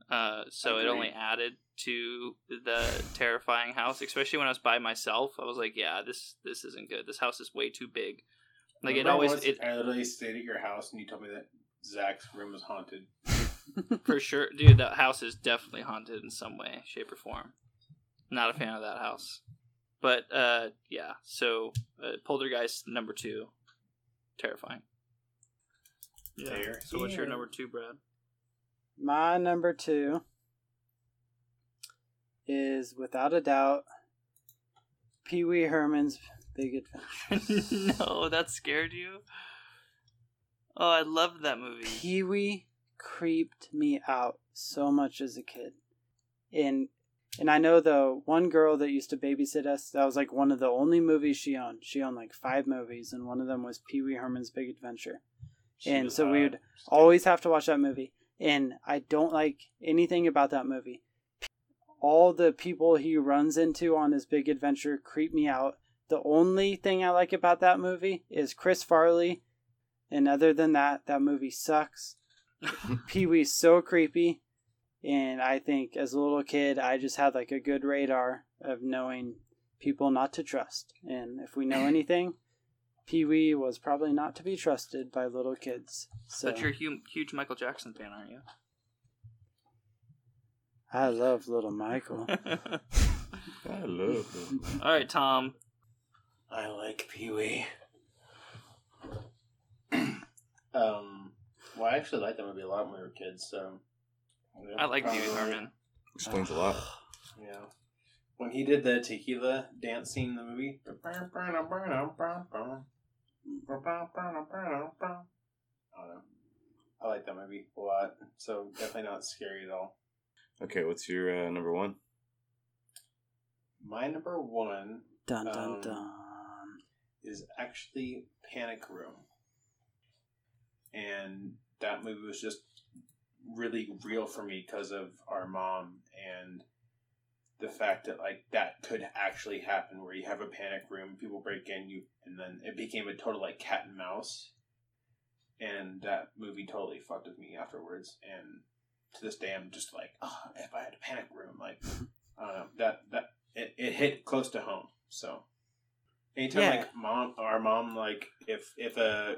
Uh, so it only added to the terrifying house, especially when I was by myself. I was like, yeah, this this isn't good. This house is way too big. Like it Remember always once it I literally stayed at your house and you told me that Zach's room was haunted. For sure, dude. That house is definitely haunted in some way, shape, or form. Not a fan of that house, but uh, yeah. So uh, Poltergeist number two, terrifying. Yeah. Fair. So what's your number two, Brad? My number two is without a doubt Pee Wee Herman's Big Adventure. no, that scared you. Oh, I loved that movie. Pee Wee creeped me out so much as a kid. And and I know the one girl that used to babysit us, that was like one of the only movies she owned. She owned like five movies, and one of them was Pee Wee Herman's Big Adventure. She And so we would always have to watch that movie. And I don't like anything about that movie. All the people he runs into on his big adventure creep me out. The only thing I like about that movie is Chris Farley. And other than that, that movie sucks. Pee Wee's so creepy. And I think as a little kid, I just had like a good radar of knowing people not to trust. And if we know anything, Pee Wee was probably not to be trusted by little kids. So But you're a hu- huge Michael Jackson fan, aren't you? I love little Michael. I love them. All right, Tom. I like Pee Wee. um, well, I actually liked that movie a lot when we were kids. So yeah, I like Pee Wee Herman. Explains a lot. Yeah, when he did the tequila dance scene in the movie. I don't know. I like that movie a lot. So definitely not scary at all. Okay, what's your uh, number one? My number one Dun dun Um, dun. is actually Panic Room. And that movie was just really real for me because of our mom. And the fact that like that could actually happen where you have a panic room, people break in, you and then it became a total like cat and mouse. And that movie totally fucked with me afterwards. And to this day, I'm just like, oh, if I had a panic room, like, I don't know, that that it, it hit close to home. So, anytime Yeah. like mom, our mom, like if if a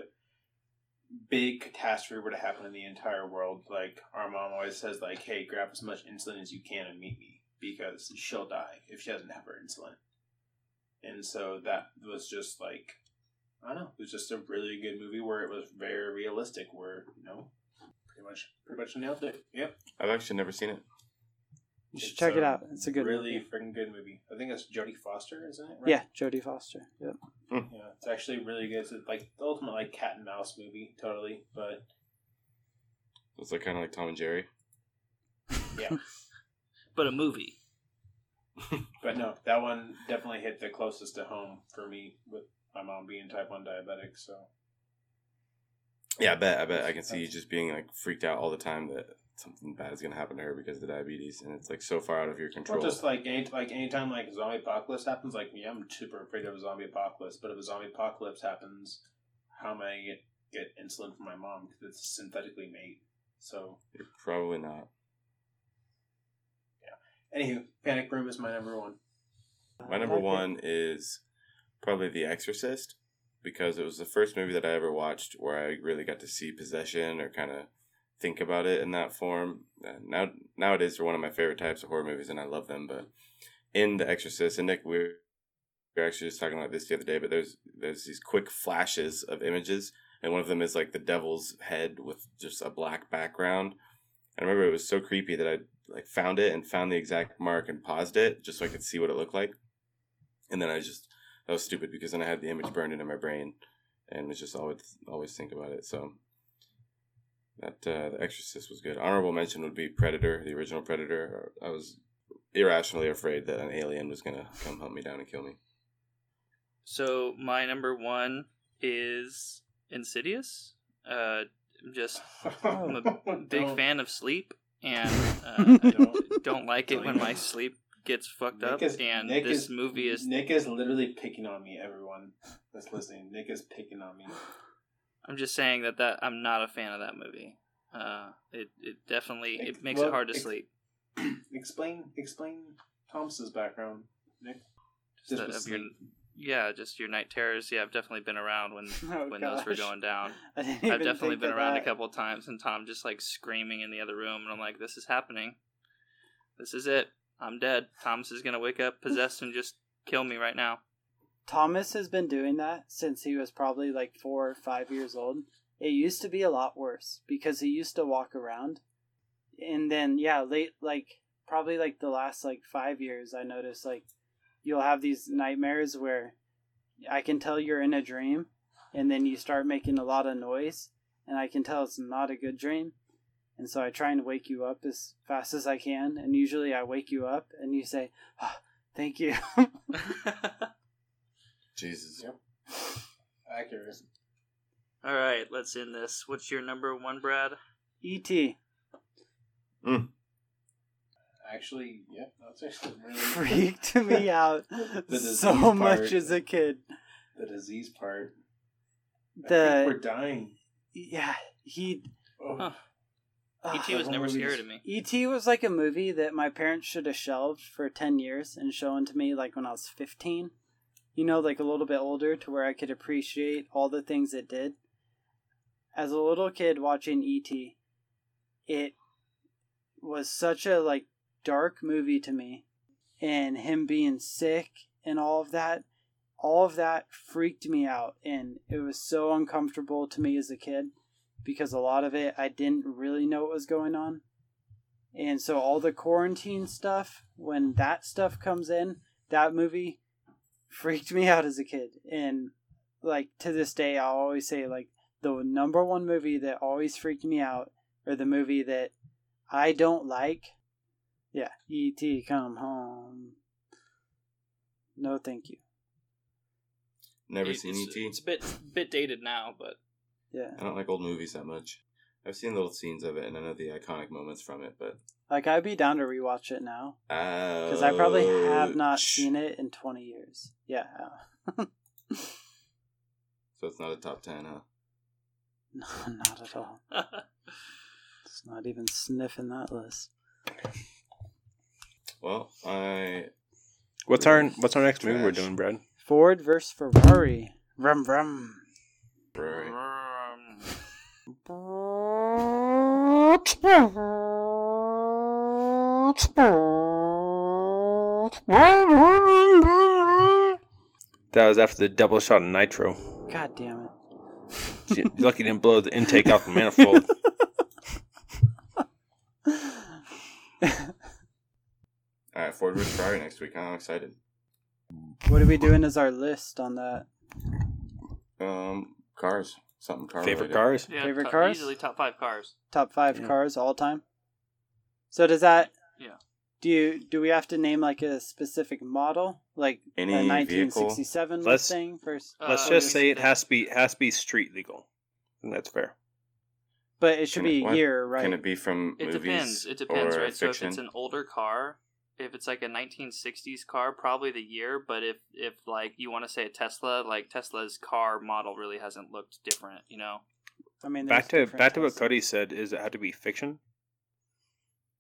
big catastrophe were to happen in the entire world, like our mom always says, like, hey, grab as much insulin as you can and meet me because she'll die if she doesn't have her insulin. And so that was just like, I don't know, it was just a really good movie where it was very realistic, where you know, pretty much, pretty much nailed it. Yep, I've actually never seen it. You should It's, check it out. It's a good really movie. freaking good movie. I think it's Jodie Foster, isn't it? Yeah, Jodie Foster. Yep. Hmm. yeah, it's actually really good. It's like the ultimate like cat and mouse movie, totally. But It's like kind of like Tom and Jerry. yeah, But a movie. but no, that one definitely hit the closest to home for me with my mom being type one diabetic. So Yeah, I bet. I bet I can see you just being like freaked out all the time that something bad is gonna happen to her because of the diabetes, and it's like so far out of your control. Well, just like any like anytime like a zombie apocalypse happens, like me, I'm super afraid of a zombie apocalypse. But if a zombie apocalypse happens, how am I gonna get, get insulin from my mom because it's synthetically made? So, You're probably not. Anywho, Panic Room is my number one. My number one is probably The Exorcist because it was the first movie that I ever watched where I really got to see possession or kind of think about it in that form. Uh, now nowadays they're one of my favorite types of horror movies and I love them, but in The Exorcist, and Nick, we're we were actually just talking about this the other day, but there's there's these quick flashes of images, and one of them is like the devil's head with just a black background. I remember it was so creepy that I like found it and found the exact mark and paused it just so I could see what it looked like. And then I just that was stupid because then I had the image burned into my brain and was just always always think about it. So that uh, the Exorcist was good. Honorable mention would be Predator, the original Predator. I was irrationally afraid that an alien was gonna come hunt me down and kill me. So my number one is Insidious. Uh, I'm just I'm a big fan of sleep, and uh, I Don't- don't like it when my sleep gets fucked Nick up. is- and Nick this is- movie is. Nick is literally picking on me. Everyone that's listening, Nick is picking on me. I'm just saying that that I'm not a fan of that movie. Uh, it it definitely Ex- it makes well, it hard to ex- sleep. explain, explain Thomas's background, Nick. Just Just that of your, sleep. Yeah, just your night terrors. Yeah, I've definitely been around when Oh, when those were going down. I've definitely been around that. a couple of times, and Tom just like screaming in the other room, and I'm like, "This is happening. This is it. I'm dead. Thomas is gonna wake up possessed and just kill me right now." Thomas has been doing that since he was probably like four or five years old. It used to be a lot worse because he used to walk around. And then, yeah, late, like, probably like the last like five years, I noticed like you'll have these nightmares where I can tell you're in a dream and then you start making a lot of noise and I can tell it's not a good dream. And so I try and wake you up as fast as I can. And usually I wake you up and you say, oh, thank you. Jesus. Yep. Accurate. All right, let's end this. What's your number one, Brad? E.T. Hmm. Actually, yeah, that's actually really freaked me out The disease so part. much as a kid. the disease part. I The- think we're dying. Yeah, he. Oh, Huh. Ah, Ugh. E.T. was never movie scary is- to me. E.T. was like a movie that my parents should have shelved for 10 years and shown to me like when I was 15. You know, like a little bit older to where I could appreciate all the things it did. As a little kid watching E.T., it was such a like dark movie to me. And him being sick and all of that, all of that freaked me out. And it was so uncomfortable to me as a kid because a lot of it I didn't really know what was going on. And so all the quarantine stuff, when that stuff comes in, that movie freaked me out as a kid. And like to this day I'll always say like the number one movie that always freaked me out or the movie that I don't like yeah, E.T. come home. No thank you. Never It- seen it's, ET. It's a bit bit dated now, but Yeah. I don't like old movies that much. I've seen little scenes of it, and I know the iconic moments from it, but Like I'd be down to rewatch it now because because I probably have not seen it in 20 years. Yeah. So it's not a top ten, huh? No, not at all. It's not even sniffing that list. Well, I What's our What's our next movie we're doing, Brad? Ford versus Ferrari. Rum rum. Ferrari. That was after the double shot of nitro. God damn it. You're lucky you didn't blow the intake out the manifold. All right, Ford vs Ferrari next week. I'm excited. What are we doing as our list on that? Um, cars, something car. Favorite related. cars? Yeah, Favorite top- cars? Easily top five cars. Top five Yeah. cars all time. So does that? Yeah. Do you do we have to name like a specific model, like Any a vehicle? 1967 Let's- Mustang versus? Let's Uh, just say it has to be has to be street legal. I think that's fair. But it should Can it- be what? year, right? Can it be from It movies depends. It depends, or right? So if it's an older car, if it's like a 1960s car, probably the year. But if if like you want to say a Tesla, like Tesla's car model really hasn't looked different, you know? I mean, Back to different back to what Cody said. Is it had to be fiction?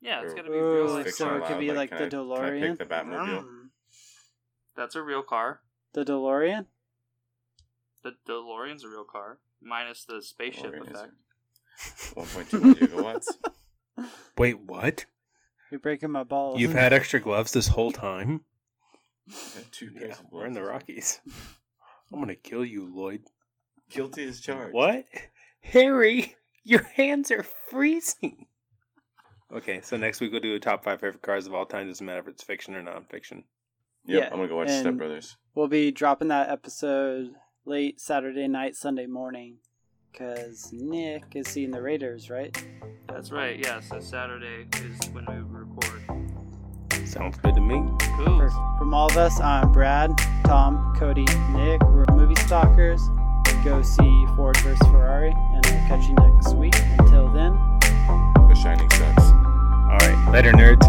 Yeah, it's Or- got to be Ooh, real. so Like, fiction it could be like, Like, the I- DeLorean. the Batmobile? Mm. that's a real car. The DeLorean. The DeLorean's a real car, minus the spaceship DeLorean effect. 1.2 gigawatts. Wait, what? You're breaking my balls. You've had extra gloves this whole time? Two Yeah, of we're in the. Rockies. I'm gonna kill you, Lloyd. Guilty as charged. What? Harry, your hands are freezing. Okay, so next week we'll do a top five favorite cars of all time. Doesn't matter if it's fiction or non-fiction. Yep, Yeah, I'm gonna go watch Step Brothers. We'll be dropping that episode late Saturday night, Sunday morning, because Nick is seeing the Raiders, right? That's right. Yeah. So Saturday is when we record. Sounds good to me. Cool. For- From all of us, I'm Brad, Tom, Cody, Nick. We're movie stalkers. Go see Ford vs Ferrari, and we'll catch you next week. Until then. The Shining sucks. All right, later, nerds.